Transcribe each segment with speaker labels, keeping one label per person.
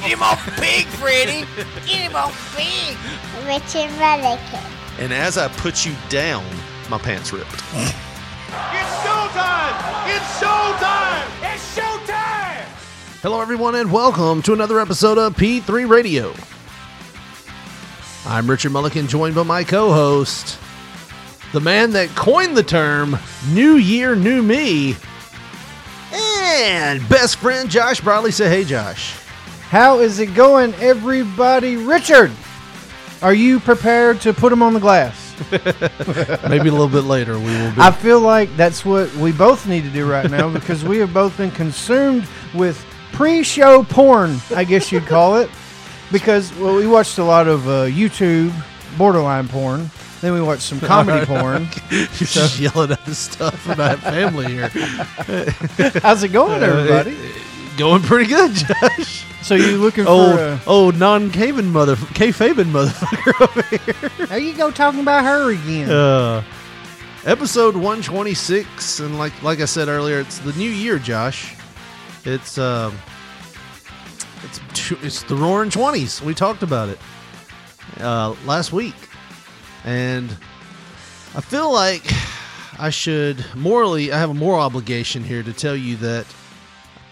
Speaker 1: Get him off pig, Freddy. Get him off pig.
Speaker 2: Richard Mullican.
Speaker 1: And as I put you down, my pants ripped. It's showtime! It's showtime! It's showtime! Hello, everyone, and welcome to another episode of P3 Radio. I'm Richard Mullican, joined by my co host, the man that coined the term New Year, New Me, and best friend Josh Bradley. Say, hey, Josh.
Speaker 3: How is it going, everybody? Richard, are you prepared to put them on the glass?
Speaker 1: Maybe a little bit later we will be.
Speaker 3: I feel like that's what we both need to do right now because we have both been consumed with pre-show porn, I guess you'd call it. Because well, we watched a lot of uh, YouTube borderline porn. Then we watched some comedy porn.
Speaker 1: You're just yelling at the stuff about family here.
Speaker 3: How's it going, everybody?
Speaker 1: Going pretty good, Josh.
Speaker 3: So you looking for?
Speaker 1: Oh,
Speaker 3: uh,
Speaker 1: oh, non-Caven mother, K-Faven motherfucker over here.
Speaker 3: There you go, talking about her again.
Speaker 1: Uh, episode 126, and like like I said earlier, it's the new year, Josh. It's um, it's it's the Roaring Twenties. We talked about it uh, last week, and I feel like I should morally, I have a moral obligation here to tell you that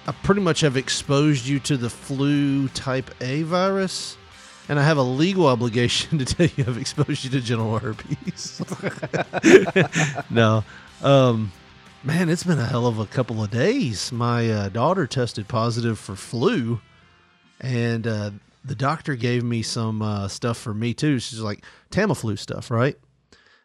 Speaker 1: I pretty much have exposed you to the flu type A virus. And I have a legal obligation to tell you I've exposed you to genital herpes. no. Um, man, it's been a hell of a couple of days. My uh, daughter tested positive for flu, and uh, the doctor gave me some uh, stuff for me too. She's like Tamiflu stuff, right?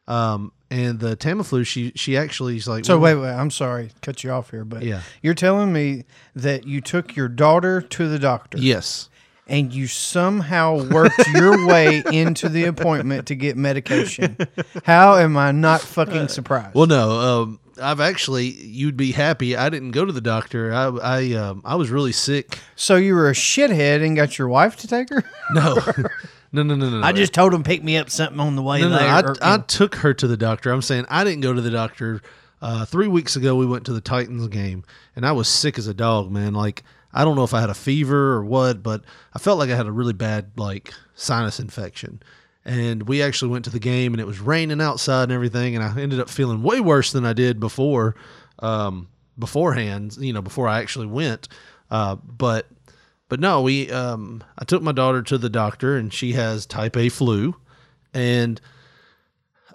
Speaker 1: Um, and the Tamiflu, she she actually is like,
Speaker 3: So
Speaker 1: well,
Speaker 3: wait, wait. I'm sorry, cut you off here, but
Speaker 1: Yeah.
Speaker 3: you're telling me that you took your daughter to the doctor,
Speaker 1: yes,
Speaker 3: and you somehow worked your way into the appointment to get medication. How am I not fucking surprised?
Speaker 1: Well, no. Um, I've actually, you'd be happy. I didn't go to the doctor. I, I, um, I was really sick.
Speaker 3: so you were a shithead and got your wife to take her?
Speaker 1: No, no, no, no, no.
Speaker 3: I just told him pick me up something on the way
Speaker 1: no, no.
Speaker 3: there.
Speaker 1: I,
Speaker 3: or,
Speaker 1: I took her to the doctor. I'm saying I didn't go to the doctor. Uh, three weeks ago, we went to the Titans game, and I was sick as a dog, man. Like I don't know if I had a fever or what, but I felt like I had a really bad like sinus infection. And we actually went to the game, and it was raining outside and everything, and I ended up feeling way worse than I did before, um, beforehand. You know, before I actually went. Uh, but but no, we um, I took my daughter to the doctor, and she has type A flu, and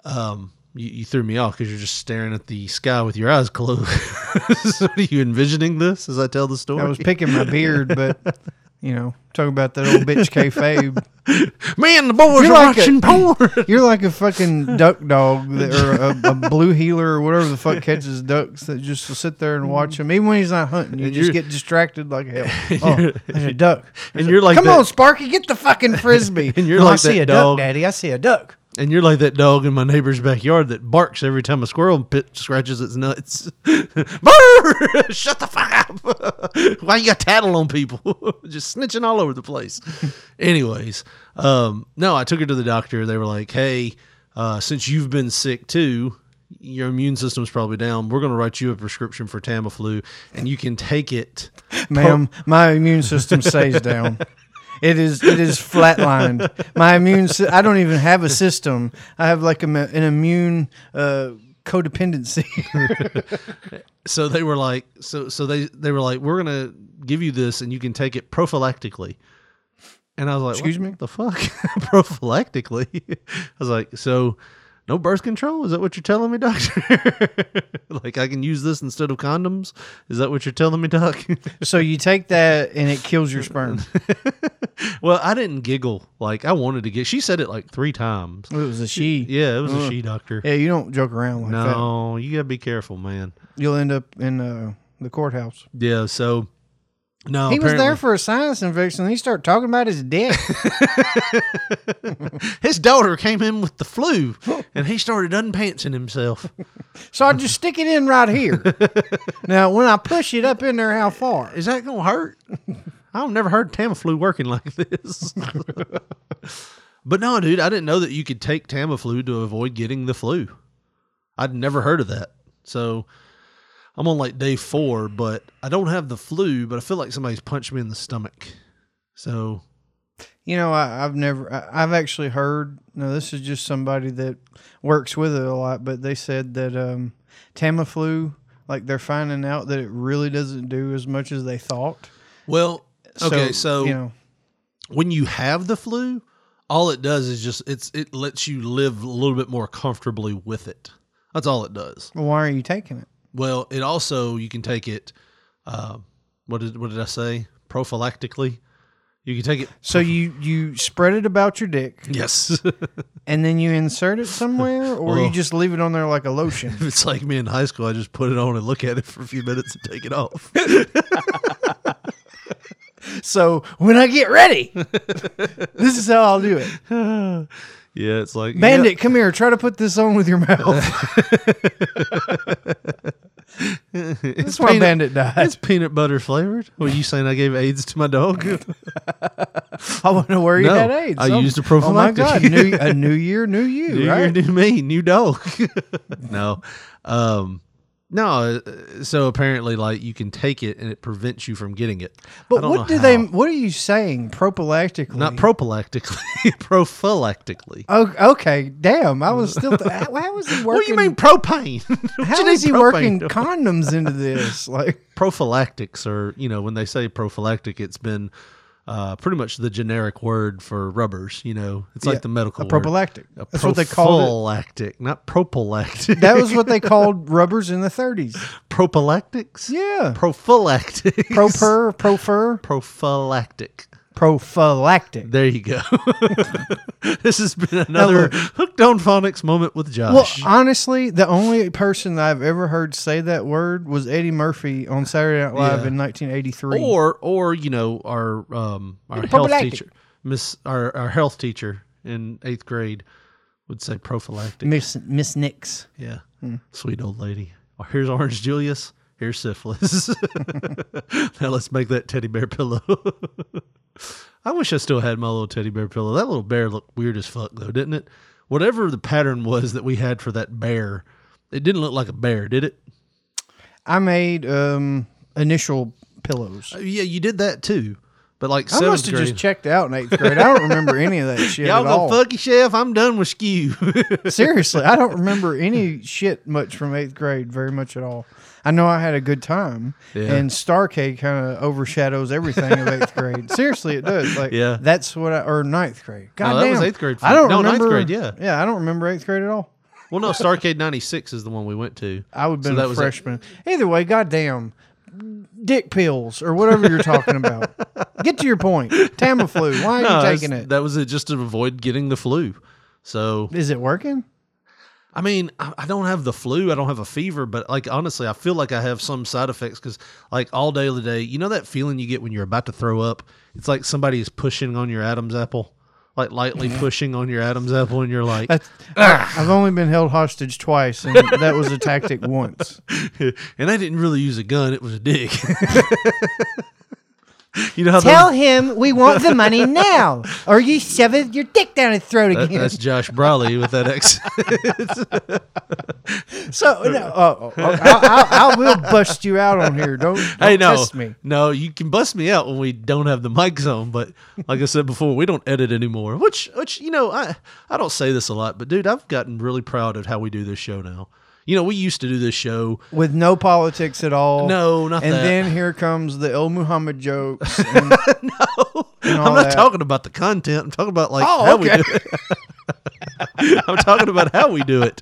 Speaker 1: um, you, you threw me off because you're just staring at the sky with your eyes closed. so are you envisioning this as I tell the story?
Speaker 3: I was picking my beard, but you know, talking about that old bitch kayfabe.
Speaker 1: Man, the boys
Speaker 3: You're
Speaker 1: are
Speaker 3: like a-
Speaker 1: watching porn.
Speaker 3: You're like a fucking duck dog that, or a, a blue healer or whatever the fuck catches ducks that just will sit there and watch him. Even when he's not hunting, you just get distracted like hell. Oh, there's a duck.
Speaker 1: and you're like
Speaker 3: Come
Speaker 1: that,
Speaker 3: on, Sparky, get the fucking frisbee.
Speaker 1: And you're
Speaker 3: "No, I
Speaker 1: like
Speaker 3: see
Speaker 1: that
Speaker 3: a
Speaker 1: dog.
Speaker 3: duck, Daddy. I see a duck.
Speaker 1: And you're like that dog in my neighbor's backyard that barks every time a squirrel pit scratches its nuts. Brr! Shut the fuck up! Why you got tattle on people? Just snitching all over the place. Anyways, um, no, I took her to the doctor. They were like, "Hey, uh, since you've been sick too." Your immune system's probably down. We're going to write you a prescription for Tamiflu, and you can take it
Speaker 3: Ma'am, my immune system stays down. It is it is flatlined. My immune sy- I don't even have a system. I have like a, an immune uh, codependency.
Speaker 1: so they were like so so they they were like we're gonna give you this and you can take it prophylactically and i was like
Speaker 3: Excuse
Speaker 1: what
Speaker 3: me?
Speaker 1: the fuck prophylactically i was like so no birth control? Is that what you're telling me doctor? Like i can use this instead of condoms? Is that what you're telling me doc?
Speaker 3: So you take that and it kills your sperm.
Speaker 1: well i didn't giggle. Like i wanted to get she said it like three times.
Speaker 3: It was a she.
Speaker 1: yeah it was a she doctor.
Speaker 3: Yeah, you don't joke around like that.
Speaker 1: no you gotta be careful man.
Speaker 3: You'll end up in uh, the courthouse.
Speaker 1: Yeah, so No,
Speaker 3: he was there for a sinus infection. And he started talking about his dick.
Speaker 1: his daughter came in with the flu, and he started unpantsing himself.
Speaker 3: so I just stick it in right here. now, when I push it up in there, how far?
Speaker 1: Is that gonna hurt? I've never heard Tamiflu working like this. but no, dude, I didn't know that you could take Tamiflu to avoid getting the flu. I'd never heard of that. So I'm on like day four, but I don't have the flu, but I feel like somebody's punched me in the stomach. So
Speaker 3: You know, I, I've never, I, I've actually heard. No, this is just somebody that works with it a lot, but they said that um, Tamiflu, like they're finding out that it really doesn't do as much as they thought.
Speaker 1: well, okay, so
Speaker 3: you know,
Speaker 1: when you have the flu, all it does is just it's it lets you live a little bit more comfortably with it. That's all it does.
Speaker 3: well, why are you taking it?
Speaker 1: Well, it also you can take it. Uh, what did what did I say? Prophylactically, you can take it.
Speaker 3: So you you spread it about your dick,
Speaker 1: Yes,
Speaker 3: and then you insert it somewhere, or you just leave it on there like a lotion.
Speaker 1: if it's like me in high school, I just put it on and look at it for a few minutes and take it off.
Speaker 3: so when I get ready, this is how I'll do it.
Speaker 1: Yeah, it's like
Speaker 3: Bandit, come here. Try to put this on with your mouth. That's why
Speaker 1: peanut-
Speaker 3: Bandit died.
Speaker 1: It's peanut butter flavored. Were you saying I gave AIDS to my dog?
Speaker 3: I want to you
Speaker 1: No,
Speaker 3: had AIDS.
Speaker 1: I
Speaker 3: Oh,
Speaker 1: used a prophylactic.
Speaker 3: Oh my. God! New, a new year, new you.
Speaker 1: new
Speaker 3: right?
Speaker 1: year, new me, new dog. no, um, no. uh, So apparently, like you can take it and it prevents you from getting it.
Speaker 3: But what do they? What are you saying? Prophylactically?
Speaker 1: Not prophylactically, prophylactically.
Speaker 3: Oh, okay. Damn, I was still. Th- how, how was he working?
Speaker 1: What do you mean propane?
Speaker 3: How
Speaker 1: you
Speaker 3: is he working condoms into this? Like,
Speaker 1: Prophylactics or you know, when they say prophylactic, it's been uh, pretty much the generic word for rubbers. You know, it's like
Speaker 3: Yeah,
Speaker 1: the medical
Speaker 3: a
Speaker 1: word.
Speaker 3: prophylactic.
Speaker 1: A
Speaker 3: That's what they called it.
Speaker 1: prophylactic, not prophylactic.
Speaker 3: That was what they called rubbers in the 30s.
Speaker 1: prophylactics.
Speaker 3: Yeah.
Speaker 1: Prophylactic.
Speaker 3: Proper, profer,
Speaker 1: Prophylactic.
Speaker 3: Prophylactic.
Speaker 1: There you go. this has been another
Speaker 3: look.
Speaker 1: hooked on phonics moment with Josh.
Speaker 3: Well, honestly, the only person that I've ever heard say that word was Eddie Murphy on Saturday Night Live
Speaker 1: Yeah.
Speaker 3: in 1983.
Speaker 1: or or you know our um our health teacher miss our, our health teacher in eighth grade would say prophylactic
Speaker 3: Miss Miss Nix.
Speaker 1: yeah
Speaker 3: Hmm.
Speaker 1: sweet old lady here's orange julius here's syphilis now let's make that teddy bear pillow i wish i still had my little teddy bear pillow. That little bear looked weird as fuck though didn't it? Whatever the pattern was that we had for that bear it didn't look like a bear did it?
Speaker 3: I made um, initial pillows.
Speaker 1: Uh, yeah you did that too but like
Speaker 3: I must have
Speaker 1: grade
Speaker 3: just checked out in eighth grade. I don't remember any of that shit
Speaker 1: Y'all
Speaker 3: at
Speaker 1: go fuck your chef. I'm done with skew.
Speaker 3: Seriously, I don't remember any shit much from eighth grade, very much at all. I know I had a good time,
Speaker 1: Yeah.
Speaker 3: and Starcade kind of overshadows everything of eighth grade. Seriously, it does. Like,
Speaker 1: Yeah.
Speaker 3: that's what I or ninth grade. God
Speaker 1: that was eighth grade
Speaker 3: I don't
Speaker 1: No, ninth grade, yeah.
Speaker 3: yeah, I don't remember eighth grade at all.
Speaker 1: well, no, Starcade '96 is the one we went to.
Speaker 3: I would have
Speaker 1: So
Speaker 3: been
Speaker 1: that
Speaker 3: a freshman. Either way, goddamn, dick pills or whatever you're talking about. Get to your point. Tamiflu. Why are
Speaker 1: No,
Speaker 3: you taking it?
Speaker 1: That was it, just to avoid getting the flu. So,
Speaker 3: Is it working?
Speaker 1: I mean, I I don't have the flu. I don't have a fever, but like honestly, I feel like I have some side effects because, like, all day of the day, you know that feeling you get when you're about to throw up. It's like somebody is pushing on your Adam's apple, like lightly pushing on your Adam's apple, and you're like,
Speaker 3: That's, ah. I've only been held hostage twice, and that was a tactic once.
Speaker 1: and I didn't really use a gun; it was a dick. you know how
Speaker 3: Tell
Speaker 1: those-
Speaker 3: him we want the money now, or you shove it, your dick down his throat
Speaker 1: That-
Speaker 3: again.
Speaker 1: that's Josh Brawley with that X.
Speaker 3: so no, uh, uh, I, I, I will bust you out on here. Don't, don't
Speaker 1: hey, no,
Speaker 3: test me.
Speaker 1: no, you can bust me out when we don't have the mics on. But like I said before, we don't edit anymore. Which, which you know, I I don't say this a lot, but dude, I've gotten really proud of how we do this show now. You know, we used to do this show.
Speaker 3: With no politics at all.
Speaker 1: No, not
Speaker 3: And
Speaker 1: that.
Speaker 3: then here comes the El Muhammad jokes. And,
Speaker 1: no,
Speaker 3: and
Speaker 1: I'm not
Speaker 3: that.
Speaker 1: talking about the content. I'm talking about like
Speaker 3: Oh,
Speaker 1: how
Speaker 3: okay.
Speaker 1: we do it. I'm talking about how we do it.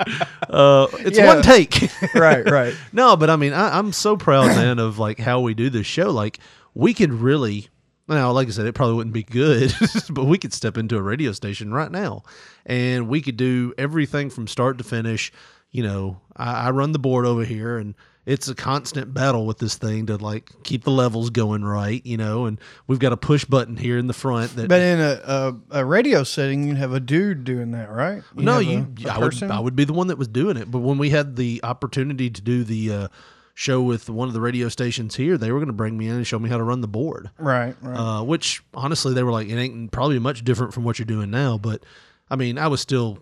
Speaker 1: Uh, it's
Speaker 3: Yeah.
Speaker 1: one take.
Speaker 3: right, right.
Speaker 1: No, but I mean, I, I'm so proud, man, of like how we do this show. Like, we could really, now, like I said, it probably wouldn't be good, but we could step into a radio station right now, and we could do everything from start to finish. You know, I, I run the board over here, and it's a constant battle with this thing to like keep the levels going right, you know. And we've got a push button here in the front that
Speaker 3: But in a, a, a radio setting, you'd have a dude doing that, right? You'd
Speaker 1: no, you.
Speaker 3: a
Speaker 1: I would. I would be the one that was doing it. But when we had the opportunity to do the uh, show with one of the radio stations here, they were going to bring me in and show me how to run the board.
Speaker 3: Right, right.
Speaker 1: Uh, which honestly, they were like, it ain't probably much different from what you're doing now. But I mean, I was still,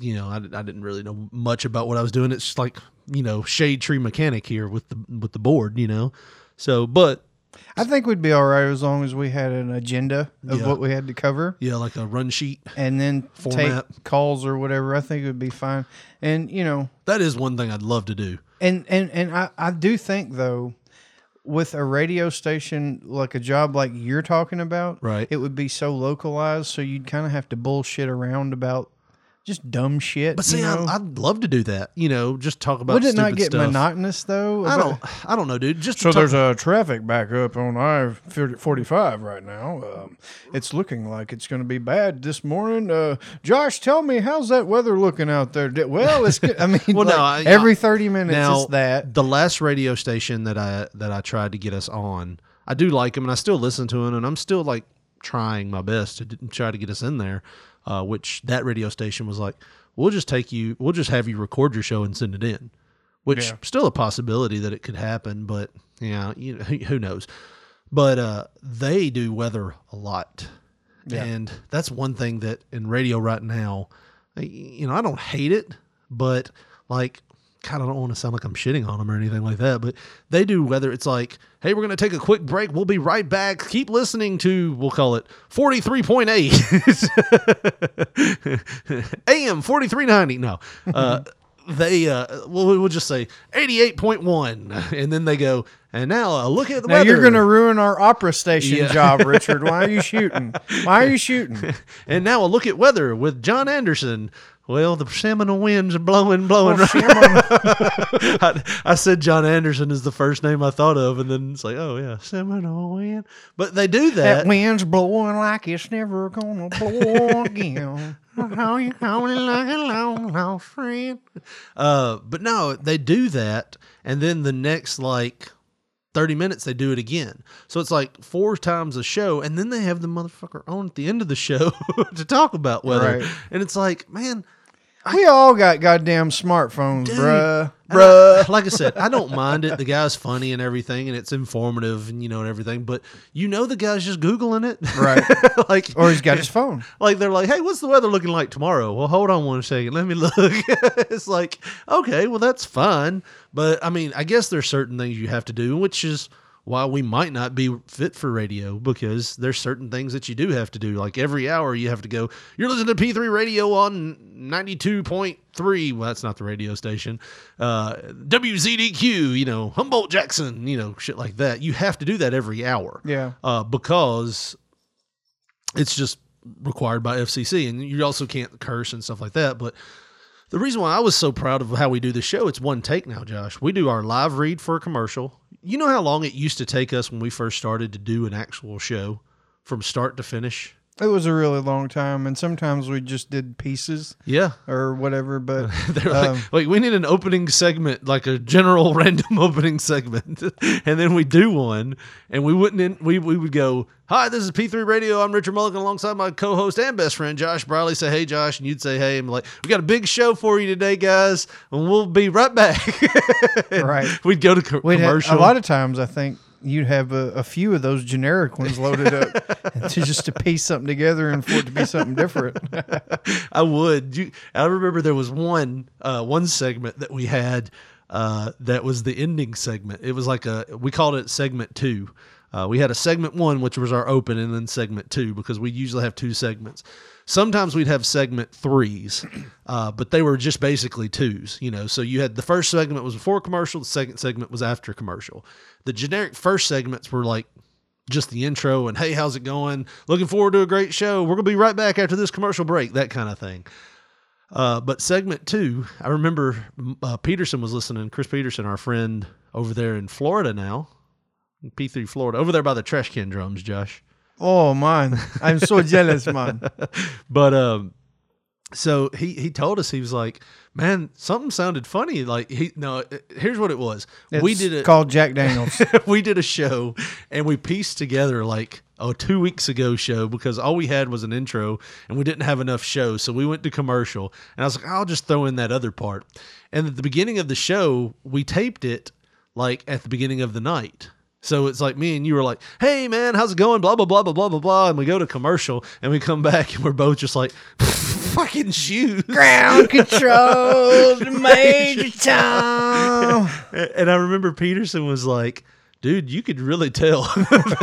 Speaker 1: you know, I, I didn't really know much about what I was doing. It's like you know, shade tree mechanic here with the with the board, you know. So, but
Speaker 3: I think we'd be all right as long as we had an agenda of
Speaker 1: Yeah.
Speaker 3: what we had to cover
Speaker 1: yeah, like a run sheet.
Speaker 3: and then
Speaker 1: Format.
Speaker 3: take calls or whatever. I think it would be fine. And, you know,
Speaker 1: That is one thing I'd love to do.
Speaker 3: and and and I, I do think though with a radio station like a job like you're talking about
Speaker 1: Right.
Speaker 3: it would be so localized so you'd kind of have to bullshit around about just dumb shit
Speaker 1: But see,
Speaker 3: you know?
Speaker 1: I, I'd love to do that. You know, just talk about.
Speaker 3: would it not
Speaker 1: stupid
Speaker 3: get
Speaker 1: stuff.
Speaker 3: monotonous though
Speaker 1: I don't. I don't know, dude. Just
Speaker 3: so
Speaker 1: talk-
Speaker 3: there's a traffic backup on I forty five right now. Um, it's looking like it's going to be bad this morning. Uh, Josh, tell me how's that weather looking out there? Di- Well, it's good. I mean,
Speaker 1: Well, no, I-
Speaker 3: every thirty minutes
Speaker 1: now
Speaker 3: it's that.
Speaker 1: the last radio station that I that I tried to get us on, I do like them and I still listen to them and I'm still like trying my best to d- try to get us in there. Uh, which that radio station was like, we'll just take you, we'll just have you record your show and send it in. Which
Speaker 3: Yeah.
Speaker 1: still a possibility that it could happen, but yeah, you know, who who knows. But uh, they do weather a lot, and that's one thing that in radio right now, you know, I don't hate it, but like, God, I don't want to sound like I'm shitting on them or anything like that. But they do whether It's like, hey, we're going to take a quick break. We'll be right back. Keep listening to, we'll call it 43.8 AM 4390. No. Uh, they, uh, we'll, we'll just say 88.1. And then they go, and now uh, look at the
Speaker 3: Now
Speaker 1: weather.
Speaker 3: you're going to ruin our opera station
Speaker 1: Yeah.
Speaker 3: job, Richard. Why are you shooting? Why are you shooting?
Speaker 1: And now a look at weather with John Anderson. Well, the Seminole winds are blowing, blowing.
Speaker 3: Oh,
Speaker 1: I, I said John Anderson is the first name I thought of, and then it's like, oh yeah, Seminole wind. But they do
Speaker 3: That
Speaker 1: that.
Speaker 3: wind's blowing like it's never gonna blow again.
Speaker 1: How you coming like a long lost friend? Uh, but no, they do that, and then the next like 30 minutes they do it again. So it's like four times a show, and then they have the motherfucker on at the end of the show to talk about weather.
Speaker 3: Right.
Speaker 1: And it's like, man,
Speaker 3: We all got goddamn smartphones,
Speaker 1: Dude.
Speaker 3: bruh.
Speaker 1: And I- like I said, I don't mind it. The guy's funny and everything, and it's informative, and you know, and everything. But you know, the guy's just googling it,
Speaker 3: Right.
Speaker 1: like,
Speaker 3: Or he's got his phone.
Speaker 1: like they're like, "Hey, what's the weather looking like tomorrow?" Well, hold on one second, let me look. it's like, okay, well, that's fine, but I mean, I guess there's certain things you have to do, which is why we might not be fit for radio because there's certain things that you do have to do. Like every hour, you have to go. You're listening to P3 Radio on 92.3. Well, that's not the radio station. Uh, WZDQ, you know, Humboldt Jackson, you know, shit like that. You have to do that every hour
Speaker 3: Yeah.
Speaker 1: uh, because it's just required by FCC, and you also can't curse and stuff like that. But the reason why I was so proud of how we do the show, it's one take now, Josh. We do our live read for a commercial. You know how long it used to take us when we first started to do an actual show from start to finish?
Speaker 3: It was a really long time, and sometimes we just did pieces
Speaker 1: Yeah.
Speaker 3: or whatever. But
Speaker 1: They're like,
Speaker 3: um,
Speaker 1: like, we need an opening segment, like a general random opening segment, and then we do one, and we wouldn't. In, we we would go, "Hi, this is P3 Radio. I'm Richard Mulligan, alongside my co-host and best friend Josh Briley." Say, "Hey, Josh," and you'd say, "Hey," and like, "We got a big show for you today, guys, and we'll be right back."
Speaker 3: Right.
Speaker 1: We'd go to co-
Speaker 3: we'd have,
Speaker 1: commercial.
Speaker 3: a lot of times, I think you'd have a, a few of those generic ones loaded up to just to piece something together and for it to be something different.
Speaker 1: I would. You, I remember there was one uh, one segment that we had uh, that was the ending segment. It was like a we called it segment two. Uh, we had a segment one, which was our open, and then segment two because we usually have two segments. Sometimes we'd have segment threes, uh, but they were just basically twos. You know, so you had the first segment was before commercial, the second segment was after commercial. The generic first segments were like just the intro and hey, how's it going? Looking forward to a great show. We're gonna be right back after this commercial break, that kind of thing. Uh, but segment two, I remember uh, Peterson was listening. Chris Peterson, our friend over there in Florida now, P3 Florida, over there by the trash can drums, Josh.
Speaker 3: Oh man, I'm so jealous, man.
Speaker 1: But um, so he he told us he was like, man, something sounded funny. Like he no, here's what it was. we did it
Speaker 3: called Jack Daniels.
Speaker 1: we did a show and we pieced together like a two weeks ago show because all we had was an intro and we didn't have enough shows. So we went to commercial and I was like, I'll just throw in that other part. And at the beginning of the show, we taped it like at the beginning of the night. So it's like me and you were like, "Hey man, how's it going?" Blah blah blah blah blah blah blah, and we go to commercial and we come back and we're both just like, "Fucking shoes."
Speaker 3: Ground control to Major Tom.
Speaker 1: And I remember Peterson was like, dude, you could really tell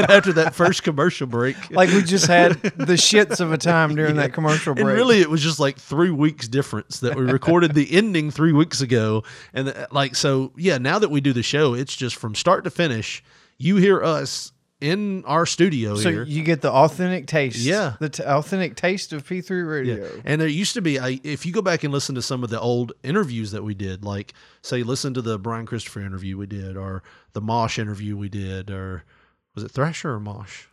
Speaker 1: after that first commercial break.
Speaker 3: Like we just had the shits of a time during that commercial break.
Speaker 1: And really, it was just like three weeks difference that we recorded the ending three weeks ago. And uh, like, so yeah, now that we do the show, it's just from start to finish. You hear us in our studio
Speaker 3: so
Speaker 1: here.
Speaker 3: you get the authentic taste.
Speaker 1: Yeah.
Speaker 3: The t- authentic taste of P3
Speaker 1: Yeah.
Speaker 3: radio.
Speaker 1: And there used to be, I, if you go back and listen to some of the old interviews that we did, like say, listen to the Brian Christopher interview we did, or the Mosh interview we did, or was it Thrasher or Mosh?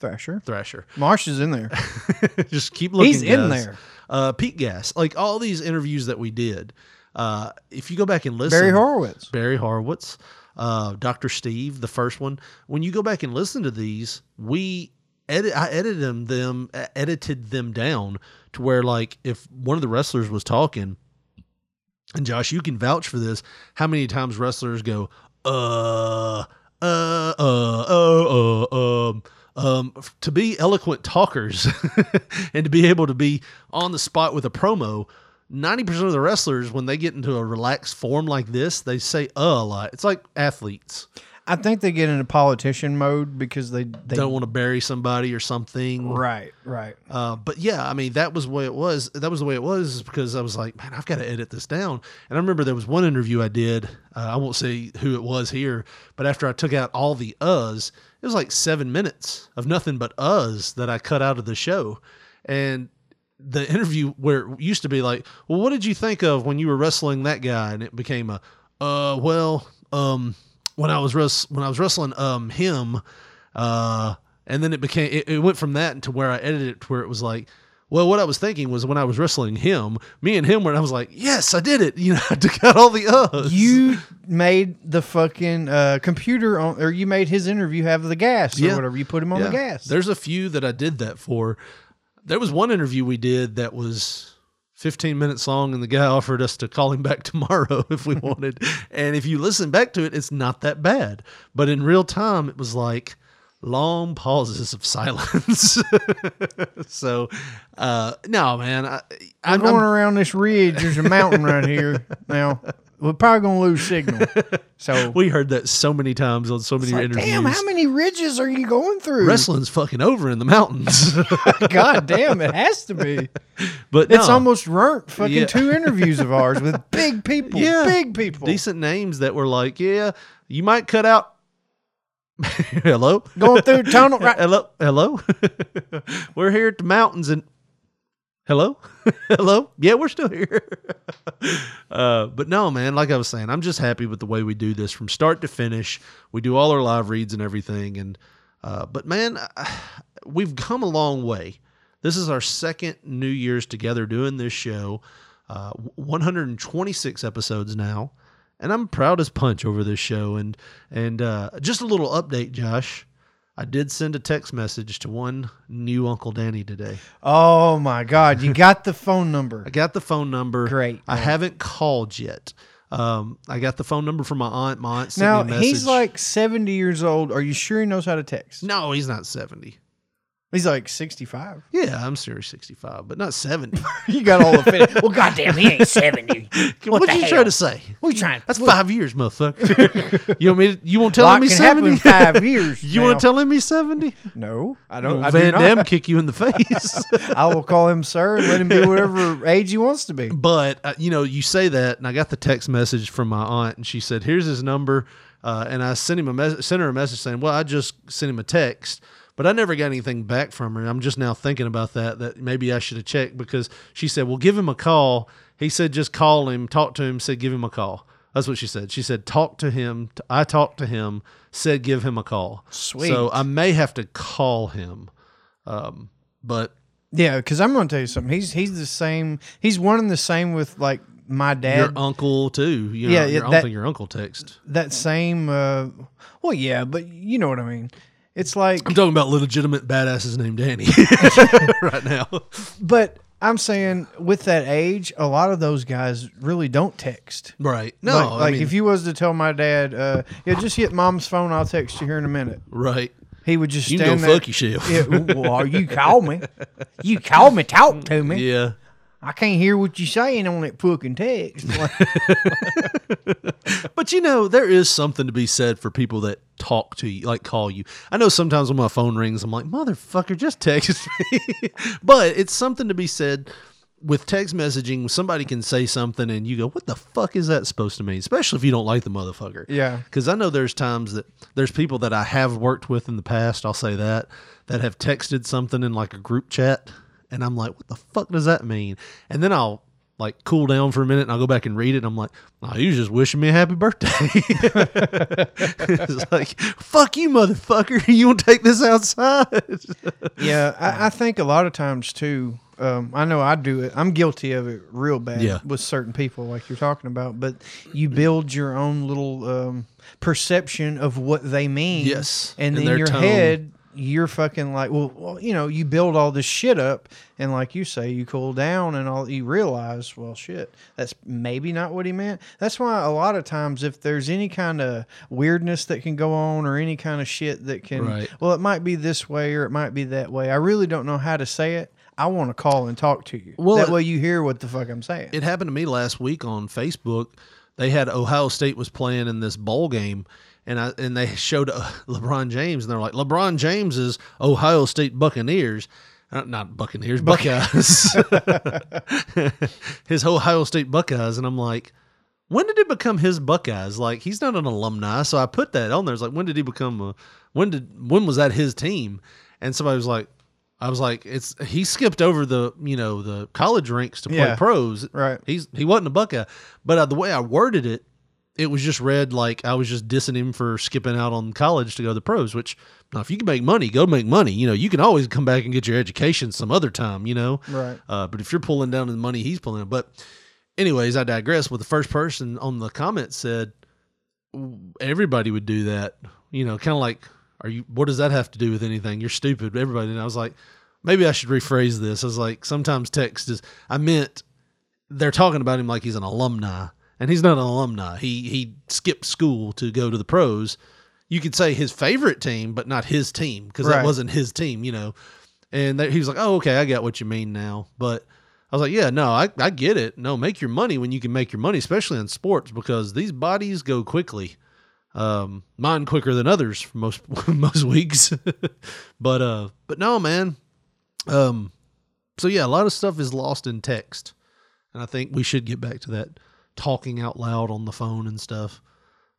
Speaker 3: Thrasher.
Speaker 1: Thrasher.
Speaker 3: Marsh is in there.
Speaker 1: Just keep looking.
Speaker 3: He's in there.
Speaker 1: Uh, Pete Gas, like all these interviews that we did. Uh, if you go back and listen,
Speaker 3: Barry Horowitz.
Speaker 1: Barry Horowitz, uh, Dr. Steve, the first one. When you go back and listen to these, we edit. I edited them, them edited them down to where, like, if one of the wrestlers was talking, and Josh, you can vouch for this. How many times wrestlers go, uh, uh, uh, uh, uh, um, um, to be eloquent talkers and to be able to be on the spot with a promo. 90% of the wrestlers, when they get into a relaxed form like this, they say uh a lot. It's like athletes.
Speaker 3: I think they get into politician mode because they, they
Speaker 1: don't want to bury somebody or something.
Speaker 3: Right, right.
Speaker 1: Uh, but yeah, I mean, that was the way it was. That was the way it was because I was like, man, I've got to edit this down. And I remember there was one interview I did. Uh, I won't say who it was here, but after I took out all the uhs, it was like seven minutes of nothing but uhs that I cut out of the show. And the interview where it used to be like, well, what did you think of when you were wrestling that guy? And it became a, uh, well, um, when I was wrest- when I was wrestling um him, uh, and then it became it, it went from that to where I edited it to where it was like, well, what I was thinking was when I was wrestling him, me and him were, I was like, yes, I did it. You know, I took out all the uhs.
Speaker 3: You made the fucking uh, computer on, or you made his interview have the gas or
Speaker 1: Yeah.
Speaker 3: whatever. You put him on
Speaker 1: Yeah.
Speaker 3: the gas.
Speaker 1: There's a few that I did that for. There was one interview we did that was 15 minutes long, and the guy offered us to call him back tomorrow if we wanted. and if you listen back to it, it's not that bad. But in real time, it was like long pauses of silence. so, uh, no, man, I,
Speaker 3: I'm
Speaker 1: I'm,
Speaker 3: going around this ridge. There's a mountain right here. Now we're probably gonna lose signal. So
Speaker 1: we heard that so many times on so many
Speaker 3: like,
Speaker 1: interviews.
Speaker 3: damn, how many ridges are you going through?
Speaker 1: Wrestling's fucking over in the mountains.
Speaker 3: God damn, it has to be.
Speaker 1: but
Speaker 3: It's
Speaker 1: no.
Speaker 3: almost burnt fucking
Speaker 1: Yeah.
Speaker 3: two interviews of ours with big people.
Speaker 1: Yeah.
Speaker 3: Big people.
Speaker 1: decent names that were like, yeah, you might cut out. hello,
Speaker 3: Going through tunnel. Right.
Speaker 1: hello, hello. we're here at the mountains and hello, hello. Yeah, we're still here. uh, but no, man. Like I was saying, I'm just happy with the way we do this from start to finish. We do all our live reads and everything, and uh, but man, we've come a long way. This is our second New Year's together doing this show. Uh, 126 episodes now, and I'm proud as punch over this show. And and uh, just a little update, Josh. I did send a text message to one new Uncle Danny today.
Speaker 3: Oh my God, you got the phone number.
Speaker 1: I got the phone number.
Speaker 3: Great,
Speaker 1: I
Speaker 3: man.
Speaker 1: haven't called yet. Um, I got the phone number from my aunt. My aunt sent
Speaker 3: Now
Speaker 1: me a message.
Speaker 3: he's like 70 years old. Are you sure he knows how to text?
Speaker 1: no, he's not 70.
Speaker 3: He's like 65.
Speaker 1: Yeah, I'm serious 65, but not 70.
Speaker 3: You got all the fit. Well, goddamn, he ain't 70.
Speaker 1: what
Speaker 3: the
Speaker 1: you
Speaker 3: hell?
Speaker 1: trying to say?
Speaker 3: What you trying?
Speaker 1: That's five years, motherfucker. you want me? To, you won't tell
Speaker 3: lot
Speaker 1: me
Speaker 3: can
Speaker 1: 70?
Speaker 3: five years.
Speaker 1: You want to tell him he's 70?
Speaker 3: No, I don't. I
Speaker 1: Van
Speaker 3: do
Speaker 1: Damme
Speaker 3: not.
Speaker 1: kick you in the face.
Speaker 3: I will call him sir and let him be whatever age he wants to be.
Speaker 1: But uh, you know, you say that, and I got the text message from my aunt, and she said, "Here's his number," uh, and I sent him a mes- sent her a message saying, "Well, I just sent him a text." But I never got anything back from her. I'm just now thinking about that. That maybe I should have checked because she said, "Well, give him a call." He said, "Just call him, talk to him." Said, "Give him a call." That's what she said. She said, "Talk to him." I talked to him. Said, "Give him a call."
Speaker 3: Sweet.
Speaker 1: So I may have to call him, um, but
Speaker 3: Yeah, because I'm gonna tell you something. He's he's the same. He's one and the same with like my dad.
Speaker 1: your uncle too. You know,
Speaker 3: Yeah,
Speaker 1: your,
Speaker 3: that-
Speaker 1: think your uncle text.
Speaker 3: that same. Uh, well, yeah, but you know what I mean. It's like,
Speaker 1: I'm talking about legitimate badasses named Danny right now.
Speaker 3: but I'm saying with that age, a lot of those guys really don't text.
Speaker 1: Right? No,
Speaker 3: like,
Speaker 1: I mean,
Speaker 3: if you was to tell my dad, uh, yeah, just hit mom's phone. I'll text you here in a minute.
Speaker 1: right.
Speaker 3: He would just
Speaker 1: You
Speaker 3: stand
Speaker 1: go
Speaker 3: there.
Speaker 1: fuck yourself.
Speaker 3: Yeah, well, you call me. You call me, talk to me.
Speaker 1: Yeah.
Speaker 3: I can't hear what you're saying on that fucking text.
Speaker 1: But you know, there is something to be said for people that talk to you, like call you. I know sometimes when my phone rings, I'm like, motherfucker, just text me. but it's something to be said with text messaging. Somebody can say something and you go, what the fuck is that supposed to mean? Especially if you don't like the motherfucker.
Speaker 3: Yeah.
Speaker 1: Because I know there's times that there's people that I have worked with in the past, I'll say that, that have texted something in like a group chat. And I'm like, what the fuck does that mean? And then I'll like cool down for a minute and I'll go back and read it. And I'm like, oh, you was just wishing me a happy birthday. it's like, fuck you, motherfucker. You won't take this outside.
Speaker 3: yeah, I, I think a lot of times too. Um, I know I do it. I'm guilty of it real bad
Speaker 1: Yeah.
Speaker 3: with certain people, like you're talking about. But you build your own little um, perception of what they mean.
Speaker 1: Yes,
Speaker 3: and
Speaker 1: and
Speaker 3: in your
Speaker 1: tone.
Speaker 3: head, you're fucking like, well, well, you know, you build all this shit up, and like you say, you cool down, and all you realize, well, shit, that's maybe not what he meant. That's why a lot of times, if there's any kind of weirdness that can go on, or any kind of shit that can,
Speaker 1: Right.
Speaker 3: well, it might be this way or it might be that way. I really don't know how to say it. I want to call and talk to you.
Speaker 1: Well,
Speaker 3: that
Speaker 1: it-
Speaker 3: way you hear what the fuck I'm saying.
Speaker 1: it happened to me last week on Facebook. They had Ohio State was playing in this bowl game, and I and they showed uh, LeBron James, and they're like LeBron James is Ohio State Buccaneers, uh, not Buccaneers, Buckeyes. his Ohio State Buckeyes, and I'm like, when did it become his Buckeyes? Like he's not an alumni, so I put that on there. It's like when did he become a? When did when was that his team? And somebody was like. I was like, it's he skipped over the you know the college ranks to play
Speaker 3: Yeah.
Speaker 1: pros.
Speaker 3: Right.
Speaker 1: He's he wasn't a Buckeye, but uh, the way I worded it, it was just read like I was just dissing him for skipping out on college to go to the pros. Which now, if you can make money, go make money. You know, you can always come back and get your education some other time. You know,
Speaker 3: Right.
Speaker 1: Uh, but if you're pulling down the money he's pulling, but anyways, I digress. With the first person on the comment said everybody would do that. You know, kind of like, are you? What does that have to do with anything? You're stupid. Everybody. And I was like, maybe I should rephrase this. I was like, sometimes text is. I meant they're talking about him like he's an alumni, and he's not an alumni. He he skipped school to go to the pros. You could say his favorite team, but not his team because
Speaker 3: Right.
Speaker 1: that wasn't his team. You know. And that, he was like, "Oh, okay, I got what you mean now." But I was like, "Yeah, no, I, I get it. No, make your money when you can make your money, especially in sports, because these bodies go quickly. Um, mine quicker than others for most most weeks. but uh, but no, man. Um, so yeah, a lot of stuff is lost in text, and I think we should get back to that talking out loud on the phone and stuff.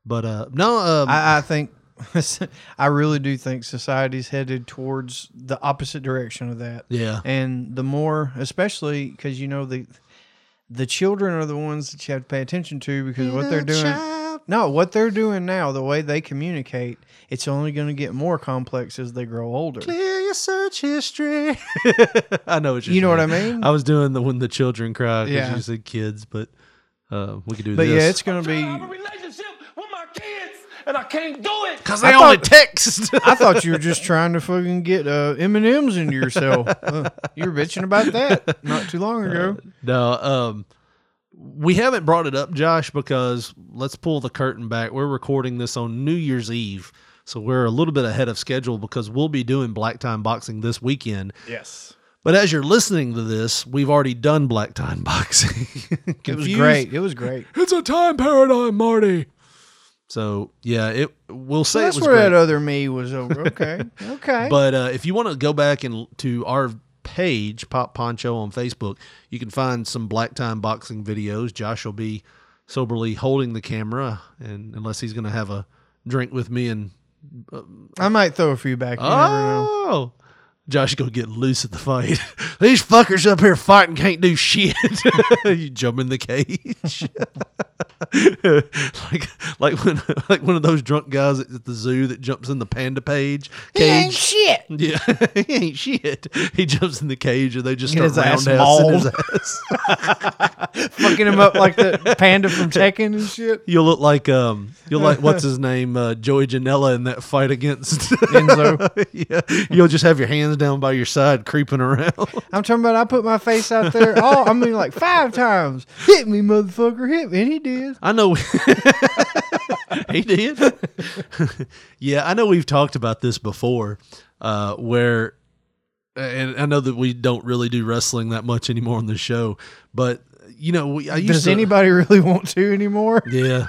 Speaker 1: But uh, no, um,
Speaker 3: I, I think I really do think society's headed towards the opposite direction of that.
Speaker 1: yeah,
Speaker 3: And the more, especially because you know the the children are the ones that you have to pay attention to because what they're doing. No, what they're doing now, the way they communicate, it's only going to get more complex as they grow older.
Speaker 1: Clear your search history. I know what you're
Speaker 3: You know what I mean?
Speaker 1: I was doing the when the children cry because
Speaker 3: Yeah.
Speaker 1: you said kids, but uh, we could do
Speaker 3: But
Speaker 1: this.
Speaker 3: yeah, it's going to be.
Speaker 4: A relationship with my kids, and I can't do it.
Speaker 1: because
Speaker 3: I
Speaker 1: they only
Speaker 3: thought-
Speaker 1: text.
Speaker 3: I thought you were just trying to fucking get uh, M and M's into yourself. Uh, you were bitching about that not too long ago.
Speaker 1: no, um, we haven't brought it up, Josh, because let's pull the curtain back. We're recording this on New Year's Eve, so we're a little bit ahead of schedule because we'll be doing Black Time Boxing this weekend.
Speaker 3: Yes,
Speaker 1: But as you're listening to this, we've already done Black Time Boxing.
Speaker 3: it was great. It was great.
Speaker 1: It's a time paradigm, Marty. So yeah, it we'll say
Speaker 3: That's
Speaker 1: it was
Speaker 3: where
Speaker 1: great.
Speaker 3: that other me was over. Okay, okay.
Speaker 1: But uh, if you want to go back and to our page, Pop Poncho on Facebook, you can find some Black Time Boxing videos. Josh will be soberly holding the camera, and unless he's going to have a drink with me and
Speaker 3: I might throw a few back. You never know.
Speaker 1: oh. Josh gonna get loose at the fight. These fuckers up here fighting can't do shit. you jump in the cage. like like when like one of those drunk guys at the zoo that jumps in the panda page cage.
Speaker 3: shit.
Speaker 1: Yeah, he ain't shit. He jumps in the cage and they just
Speaker 3: Get
Speaker 1: start
Speaker 3: his
Speaker 1: roundhousing his ass.
Speaker 3: Fucking him up like the panda from Tekken and shit.
Speaker 1: You'll look like um, you'll like what's his name, uh, Joey Janela in that fight against
Speaker 3: Enzo.
Speaker 1: yeah, you'll just have your hands down by your side, creeping around.
Speaker 3: I'm talking about I put my face out there. Oh, I mean like five times. Hit me, motherfucker. Hit me. And he did.
Speaker 1: I know he did. yeah, I know we've talked about this before, uh, where, and I know that we don't really do wrestling that much anymore on the show, but you know, we, I used
Speaker 3: Does
Speaker 1: to,
Speaker 3: anybody really want to anymore?
Speaker 1: Yeah,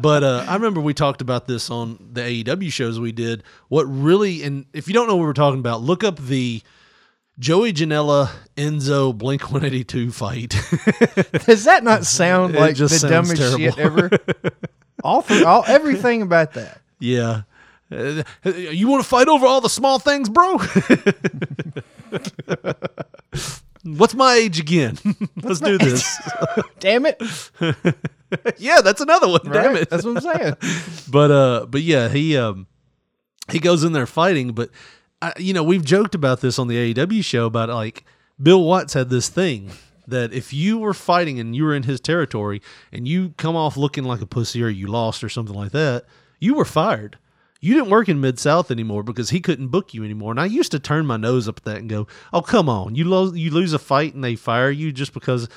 Speaker 1: but uh, I remember we talked about this on the AEW shows we did. What really, and if you don't know what we're talking about, look up the Joey Janela Enzo Blink One Eighty Two fight.
Speaker 3: Does that not sound like the dumbest shit ever? all for all everything about that.
Speaker 1: yeah. Uh, you want to fight over all the small things, bro? What's my age again? Let's do this.
Speaker 3: Damn it.
Speaker 1: yeah, that's another one. Damn it.
Speaker 3: That's what I'm saying.
Speaker 1: but uh but yeah he um he goes in there fighting but I, you know we've joked about this on the AEW show about like Bill Watts had this thing that if you were fighting and you were in his territory and you come off looking like a pussy or you lost or something like that you were fired you didn't work in Mid South anymore because he couldn't book you anymore. And I used to turn my nose up at that and go, "Oh, come on! You lose you lose a fight and they fire you just because."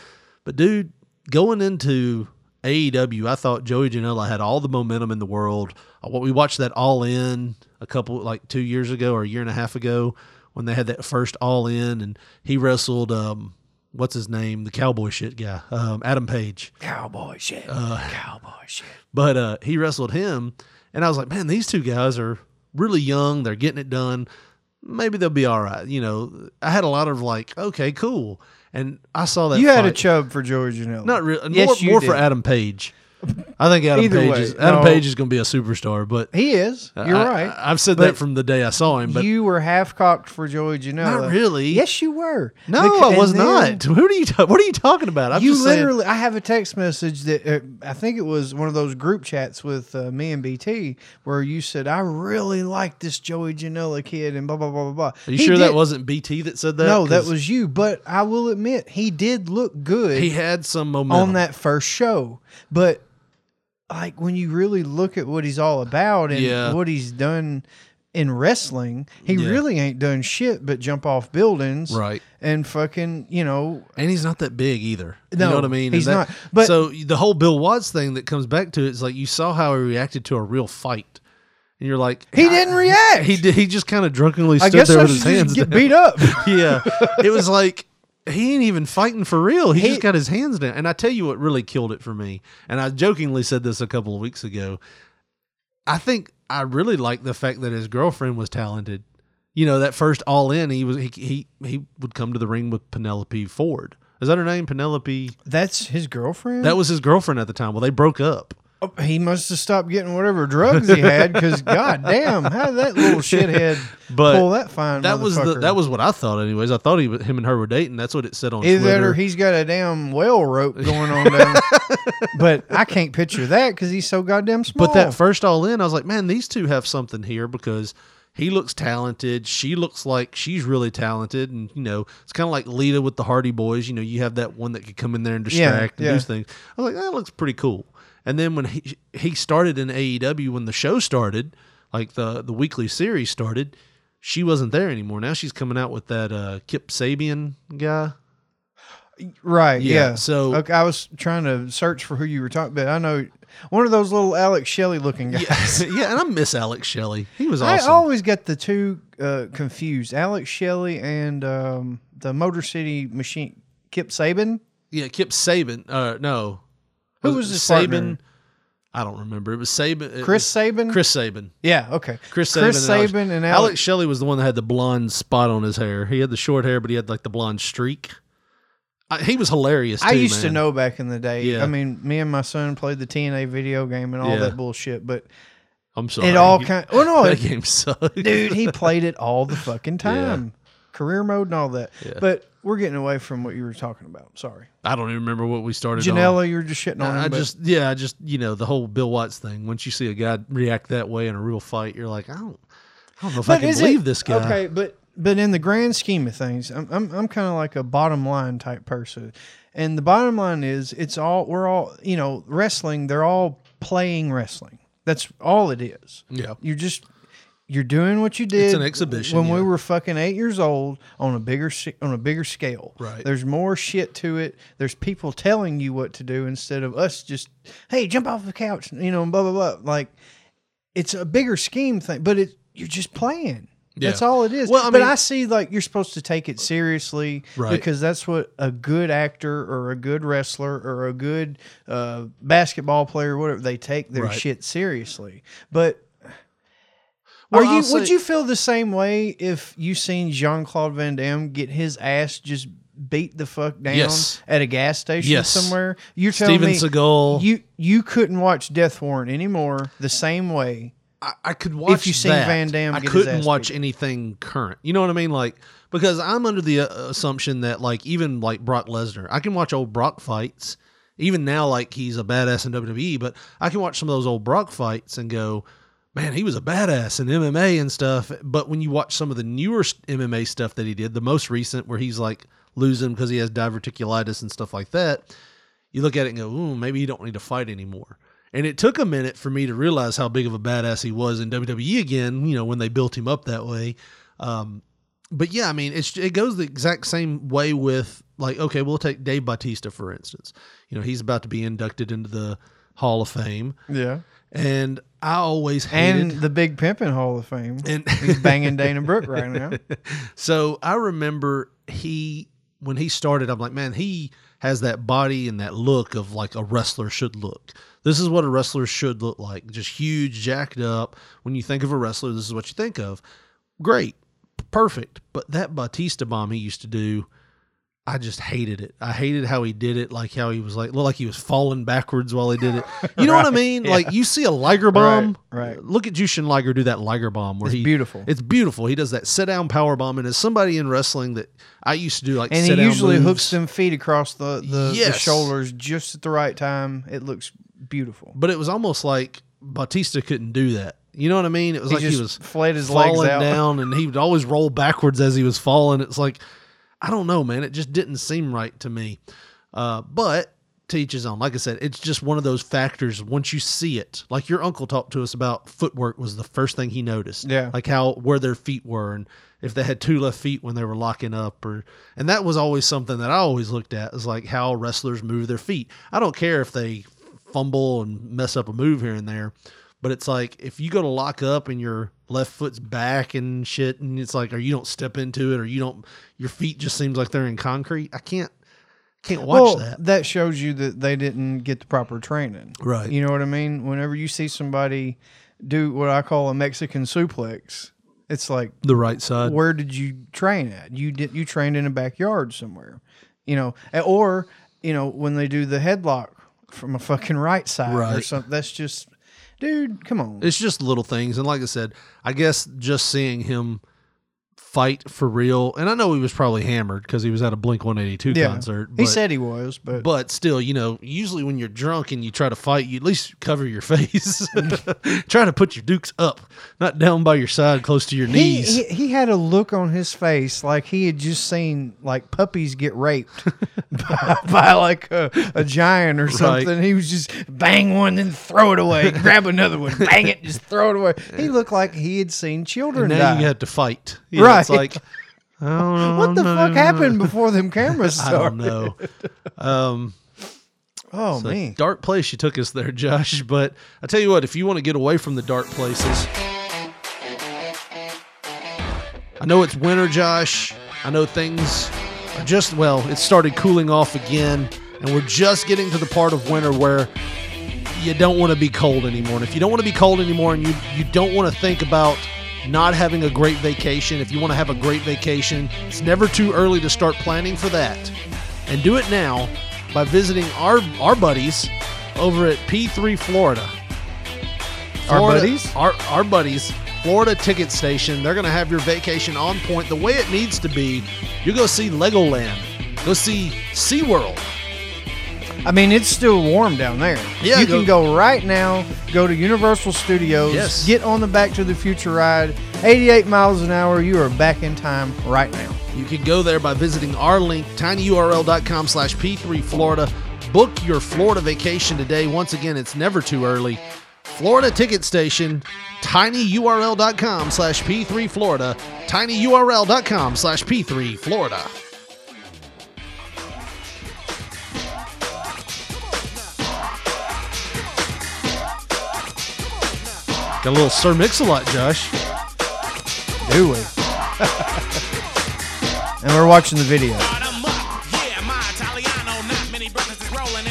Speaker 1: But dude, going into AEW, I thought Joey Janela had all the momentum in the world. Uh, What we watched that All In a couple like two years ago or a year and a half ago when they had that first All In and he wrestled um what's his name the cowboy shit guy um Adam Page.
Speaker 3: Cowboy shit.
Speaker 1: Uh,
Speaker 3: Cowboy shit.
Speaker 1: But uh, he wrestled him, and I was like, man, these two guys are really young. They're getting it done. Maybe they'll be all right. You know, I had a lot of like, okay, cool. And I saw that
Speaker 3: You had a chub for George Janela.
Speaker 1: Not really.
Speaker 3: Yes,
Speaker 1: more
Speaker 3: you
Speaker 1: more for. Adam Page. I think Adam
Speaker 3: Either
Speaker 1: Page
Speaker 3: way,
Speaker 1: is Adam
Speaker 3: no.
Speaker 1: Page is going to be a superstar. But
Speaker 3: He is. You're
Speaker 1: I,
Speaker 3: right.
Speaker 1: I, have said
Speaker 3: But
Speaker 1: that from the day I saw him. But
Speaker 3: you were half cocked for Joey Janela.
Speaker 1: Not really.
Speaker 3: Yes, you were.
Speaker 1: no,
Speaker 3: Beca-
Speaker 1: I was not. Who do you? Ta- what are you talking about? I'm
Speaker 3: you
Speaker 1: just saying-
Speaker 3: literally. I have a text message that uh, I think it was one of those group chats with uh, me and BT where you said I really like this Joey Janela kid and blah blah blah blah blah.
Speaker 1: Are you
Speaker 3: He
Speaker 1: sure that wasn't BT that said that?
Speaker 3: No, that was you. But I will admit he did look good.
Speaker 1: He had some momentum
Speaker 3: on that first show. But like when you really look at what he's all about and
Speaker 1: Yeah.
Speaker 3: what he's done in wrestling, he
Speaker 1: Yeah.
Speaker 3: really ain't done shit but jump off buildings.
Speaker 1: Right.
Speaker 3: And fucking, you know,
Speaker 1: And he's not that big either. you
Speaker 3: No,
Speaker 1: know what I mean?
Speaker 3: he's
Speaker 1: And
Speaker 3: not. But-
Speaker 1: so the whole Bill Watts thing that comes back to it is like you saw how he reacted to a real fight, and you're like,
Speaker 3: he didn't react.
Speaker 1: he did. He just kind of drunkenly stood there
Speaker 3: I
Speaker 1: with his hands
Speaker 3: get
Speaker 1: down.
Speaker 3: beat up.
Speaker 1: yeah, it was like he ain't even fighting for real. He,
Speaker 3: He-
Speaker 1: just got his hands down. And I tell you what really killed it for me. And I jokingly said this a couple of weeks ago. I think I really like the fact that his girlfriend was talented. You know, that first all in, he was he he he would come to the ring with Penelope Ford. Is that her name? Penelope.
Speaker 3: That's his girlfriend.
Speaker 1: That was his girlfriend at the time. Well, they broke up.
Speaker 3: Oh, he must have stopped getting whatever drugs he had because god damn, how did that little shithead
Speaker 1: But
Speaker 3: pull that fine?
Speaker 1: That was the that was what I thought. Anyways, I thought he him and her were dating. That's what it said on
Speaker 3: Either that
Speaker 1: Twitter.
Speaker 3: or he's got a damn whale rope going on down. but I can't picture that because he's so goddamn small.
Speaker 1: But that first all in, I was like, man, these two have something here because he looks talented. She looks like she's really talented, and you know, it's kind of like Lita with the Hardy Boys. You know, you have that one that could come in there and
Speaker 3: Yeah,
Speaker 1: distract and
Speaker 3: yeah.
Speaker 1: do things. I was like, that looks pretty cool. And then when he he started in AEW, when the show started, like the the weekly series started, she wasn't there anymore. Now she's coming out with that uh, Kip Sabian guy.
Speaker 3: right,
Speaker 1: Yeah,
Speaker 3: yeah.
Speaker 1: so-
Speaker 3: okay, I was trying to search for who you were talking about. I know one of those little Alex Shelley looking guys.
Speaker 1: yeah, and I miss Alex Shelley. He was
Speaker 3: I always get the two uh, confused: Alex Shelley and um, the Motor City Machine Kip Saban.
Speaker 1: Yeah, Kip Saban. Uh, no,
Speaker 3: Who was his Sabin?
Speaker 1: I don't remember. It was Sabin. it
Speaker 3: Chris
Speaker 1: was-
Speaker 3: Sabin.
Speaker 1: Chris Sabin.
Speaker 3: Yeah. Okay.
Speaker 1: Chris Sabin.
Speaker 3: Chris
Speaker 1: and Alex,
Speaker 3: Sabin and
Speaker 1: Alex
Speaker 3: Alex.
Speaker 1: Shelley was the one that had the blonde spot on his hair. He had the short hair, but he had like the blonde streak. I, he was hilarious. Too,
Speaker 3: I used to know back in the day.
Speaker 1: Yeah.
Speaker 3: I mean, me and my son played the TNA video game and all
Speaker 1: Yeah.
Speaker 3: that bullshit, but
Speaker 1: I'm sorry.
Speaker 3: it all kind. Well, no,
Speaker 1: that
Speaker 3: it-
Speaker 1: game sucked,
Speaker 3: dude, he played it all the fucking time, career mode and all that.
Speaker 1: Yeah.
Speaker 3: But we're getting away from what you were talking about. Sorry,
Speaker 1: I don't even remember what we started. on.
Speaker 3: Janela, you were just shitting on
Speaker 1: I
Speaker 3: him. but-
Speaker 1: just yeah, I just you know the whole Bill Watts thing. Once you see a guy react that way in a real fight, you're like, I don't, I don't know if I can believe
Speaker 3: it-
Speaker 1: this guy.
Speaker 3: Okay, but but in the grand scheme of things, I'm I'm, I'm kind of like a bottom line type person, and the bottom line is it's all we're all you know wrestling. They're all playing wrestling. That's all it is.
Speaker 1: Yeah.
Speaker 3: you're just. You're doing what you did.
Speaker 1: an exhibition,
Speaker 3: when we were fucking eight years old on a bigger on a bigger scale.
Speaker 1: Right.
Speaker 3: There's more shit to it. There's people telling you what to do instead of us just, hey, jump off the couch, you know, and blah blah blah. Like, it's a bigger scheme thing, but it you're just playing. That's all it is.
Speaker 1: Well, I
Speaker 3: but
Speaker 1: mean-
Speaker 3: I see like you're supposed to take it seriously
Speaker 1: Right.
Speaker 3: because that's what a good actor or a good wrestler or a good uh, basketball player, whatever, they take their
Speaker 1: Right.
Speaker 3: shit seriously. But You? Would you feel the same way if you seen Jean Claude Van Damme get his ass just beat the fuck down
Speaker 1: Yes.
Speaker 3: at a gas station
Speaker 1: Yes.
Speaker 3: somewhere? You're telling
Speaker 1: Steven
Speaker 3: me
Speaker 1: Seagal.
Speaker 3: you you couldn't watch Death Warrant anymore the same way.
Speaker 1: I, I could watch if
Speaker 3: you seen
Speaker 1: that.
Speaker 3: Van Damme
Speaker 1: I couldn't watch
Speaker 3: beat.
Speaker 1: anything current. You know what I mean? Like because I'm under the uh, assumption that like even like Brock Lesnar, I can watch old Brock fights. Even now, like he's a badass in WWE, but I can watch some of those old Brock fights and go, man, he was a badass in MMA and stuff. But when you watch some of the newer MMA stuff that he did, the most recent where he's like losing because he has diverticulitis and stuff like that, you look at it and go, ooh, maybe he don't need to fight anymore. And it took a minute for me to realize how big of a badass he was in WWE again, you know, when they built him up that way. Um, but yeah, I mean, it's it goes the exact same way with like, okay, we'll take Dave Bautista for instance. You know, he's about to be inducted into the Hall of Fame,
Speaker 3: Yeah.
Speaker 1: and I always hated.
Speaker 3: And the Big Pimpin' Hall of Fame.
Speaker 1: And-
Speaker 3: He's banging Dana Brooke right now.
Speaker 1: so I remember he when he started, I'm like, man, he has that body and that look of like a wrestler should look. This is what a wrestler should look like. Just huge, jacked up. When you think of a wrestler, this is what you think of. Great. Perfect. But that Batista bomb he used to do, I just hated it. I hated how he did it, like how he was like looked like he was falling backwards while he did it. You know what I mean?
Speaker 3: yeah.
Speaker 1: Like you see a Liger bomb.
Speaker 3: right.
Speaker 1: Look at Jushin Liger do that Liger bomb where
Speaker 3: It's
Speaker 1: he
Speaker 3: beautiful.
Speaker 1: It's beautiful. He does that sit down power bomb, and as somebody in wrestling that I used to do like
Speaker 3: And he usually
Speaker 1: moves,
Speaker 3: hooks them feet across the, the, the shoulders just at the right time. It looks beautiful.
Speaker 1: but it was almost like Batista couldn't do that. You know what I mean? It was
Speaker 3: He
Speaker 1: like he was
Speaker 3: flayed his legs
Speaker 1: falling
Speaker 3: out.
Speaker 1: down, and he would always roll backwards as he was falling. It's like I don't know, man. It just didn't seem right to me. Uh, but teaches on. Like I said, it's just one of those factors. Once you see it, like your uncle talked to us about footwork was the first thing he noticed.
Speaker 3: Yeah.
Speaker 1: like how where their feet were and if they had two left feet when they were locking up or and that was always something that I always looked at is like how wrestlers move their feet. I don't care if they fumble and mess up a move here and there, but it's like if you go to lock up and your left foot's back and shit and it's like or you don't step into it or you don't your feet just seems like they're in concrete. I can't can't watch
Speaker 3: well,
Speaker 1: that.
Speaker 3: shows you that they didn't get the proper training.
Speaker 1: Right.
Speaker 3: You know what I mean? Whenever you see somebody do what I call a Mexican suplex, it's like
Speaker 1: The right side.
Speaker 3: where did you train at? You did you trained in a backyard somewhere, you know, or you know when they do the headlock from a fucking right side or
Speaker 1: Right.
Speaker 3: something. That's just, dude, come on.
Speaker 1: It's just little things. And like I said, I guess just seeing him fight for real, and I know he was probably hammered because he was at a Blink 182
Speaker 3: yeah,
Speaker 1: concert.
Speaker 3: he said he was, but
Speaker 1: But still, you know, usually when you're drunk and you try to fight, you at least cover your face. try to put your dukes up, not down by your side, close to your
Speaker 3: he,
Speaker 1: knees.
Speaker 3: he he had a look on his face like he had just seen like puppies get raped by, by like a, a giant or something. He was just bang one, then throw it away, grab another one, bang it, just throw it away. He looked like he had seen children
Speaker 1: and now
Speaker 3: die.
Speaker 1: you have to fight. You know, It's
Speaker 3: Right.
Speaker 1: like, I don't know,
Speaker 3: what the fuck happened before them cameras
Speaker 1: I
Speaker 3: started?
Speaker 1: don't know. Um,
Speaker 3: Oh man,
Speaker 1: dark place you took us there, Josh. But I tell you what, if you want to get away from the dark places, I know it's winter, Josh. I know things are just well, it started cooling off again, and we're just getting to the part of winter where you don't want to be cold anymore. And if you don't want to be cold anymore, and you you don't want to think about not having a great vacation, if you want to have a great vacation, it's never too early to start planning for that. And do it now by visiting our our buddies over at P3 Florida.
Speaker 3: Our buddies?
Speaker 1: Our our buddies. Florida Ticket Station. They're going to have your vacation on point the way it needs to be. You go see Legoland, go see SeaWorld.
Speaker 3: I mean, it's still warm down there.
Speaker 1: Yeah,
Speaker 3: you
Speaker 1: go-
Speaker 3: can go right now. Go to Universal Studios.
Speaker 1: Yes.
Speaker 3: Get on the Back to the Future ride. 88 miles an hour. You are back in time right now.
Speaker 1: You can go there by visiting our link, tinyurl.com slash P3 Florida. Book your Florida vacation today. Once again, it's never too early. Florida Ticket Station, tinyurl.com slash P3 Florida, tinyurl.com slash P3 Got a little Sir Mix-a-Lot, Josh.
Speaker 3: Do we? and we're watching the video.
Speaker 5: Yeah, my Italiano, not many brothers is rolling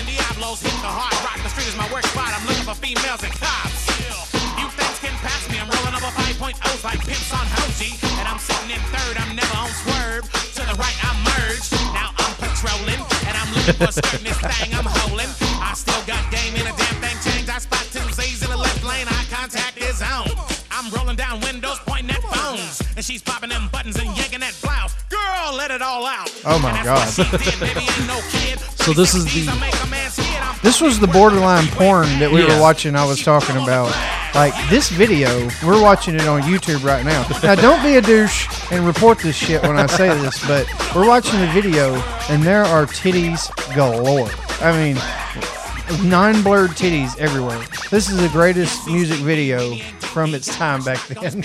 Speaker 3: Oh my God.
Speaker 5: that's what she did, baby, ain't no kid.
Speaker 1: So this is the-
Speaker 5: 360s, I make a man scared. I'm
Speaker 3: This was the borderline porn that we
Speaker 1: Yeah.
Speaker 3: were watching. I was talking about. Like this video, we're watching it on YouTube right now. Now, don't be a douche and report this shit when I say this, but we're watching the video and there are titties galore. I mean, nine blurred titties everywhere. This is the greatest music video from its time back then.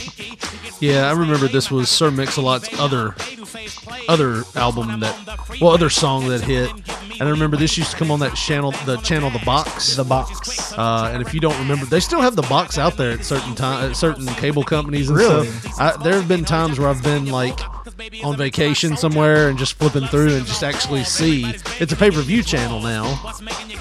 Speaker 1: Yeah, I remember this was Sir Mix-a-Lot's other other album that well other song that hit. And I remember this used to come on that channel the channel The Box.
Speaker 3: the box.
Speaker 1: Uh, and if you don't remember, they still have the box out there at certain time at certain cable companies and
Speaker 3: Really?
Speaker 1: stuff. I, there have been times where I've been like on vacation somewhere and just flipping through and just actually see it's a pay per view channel now.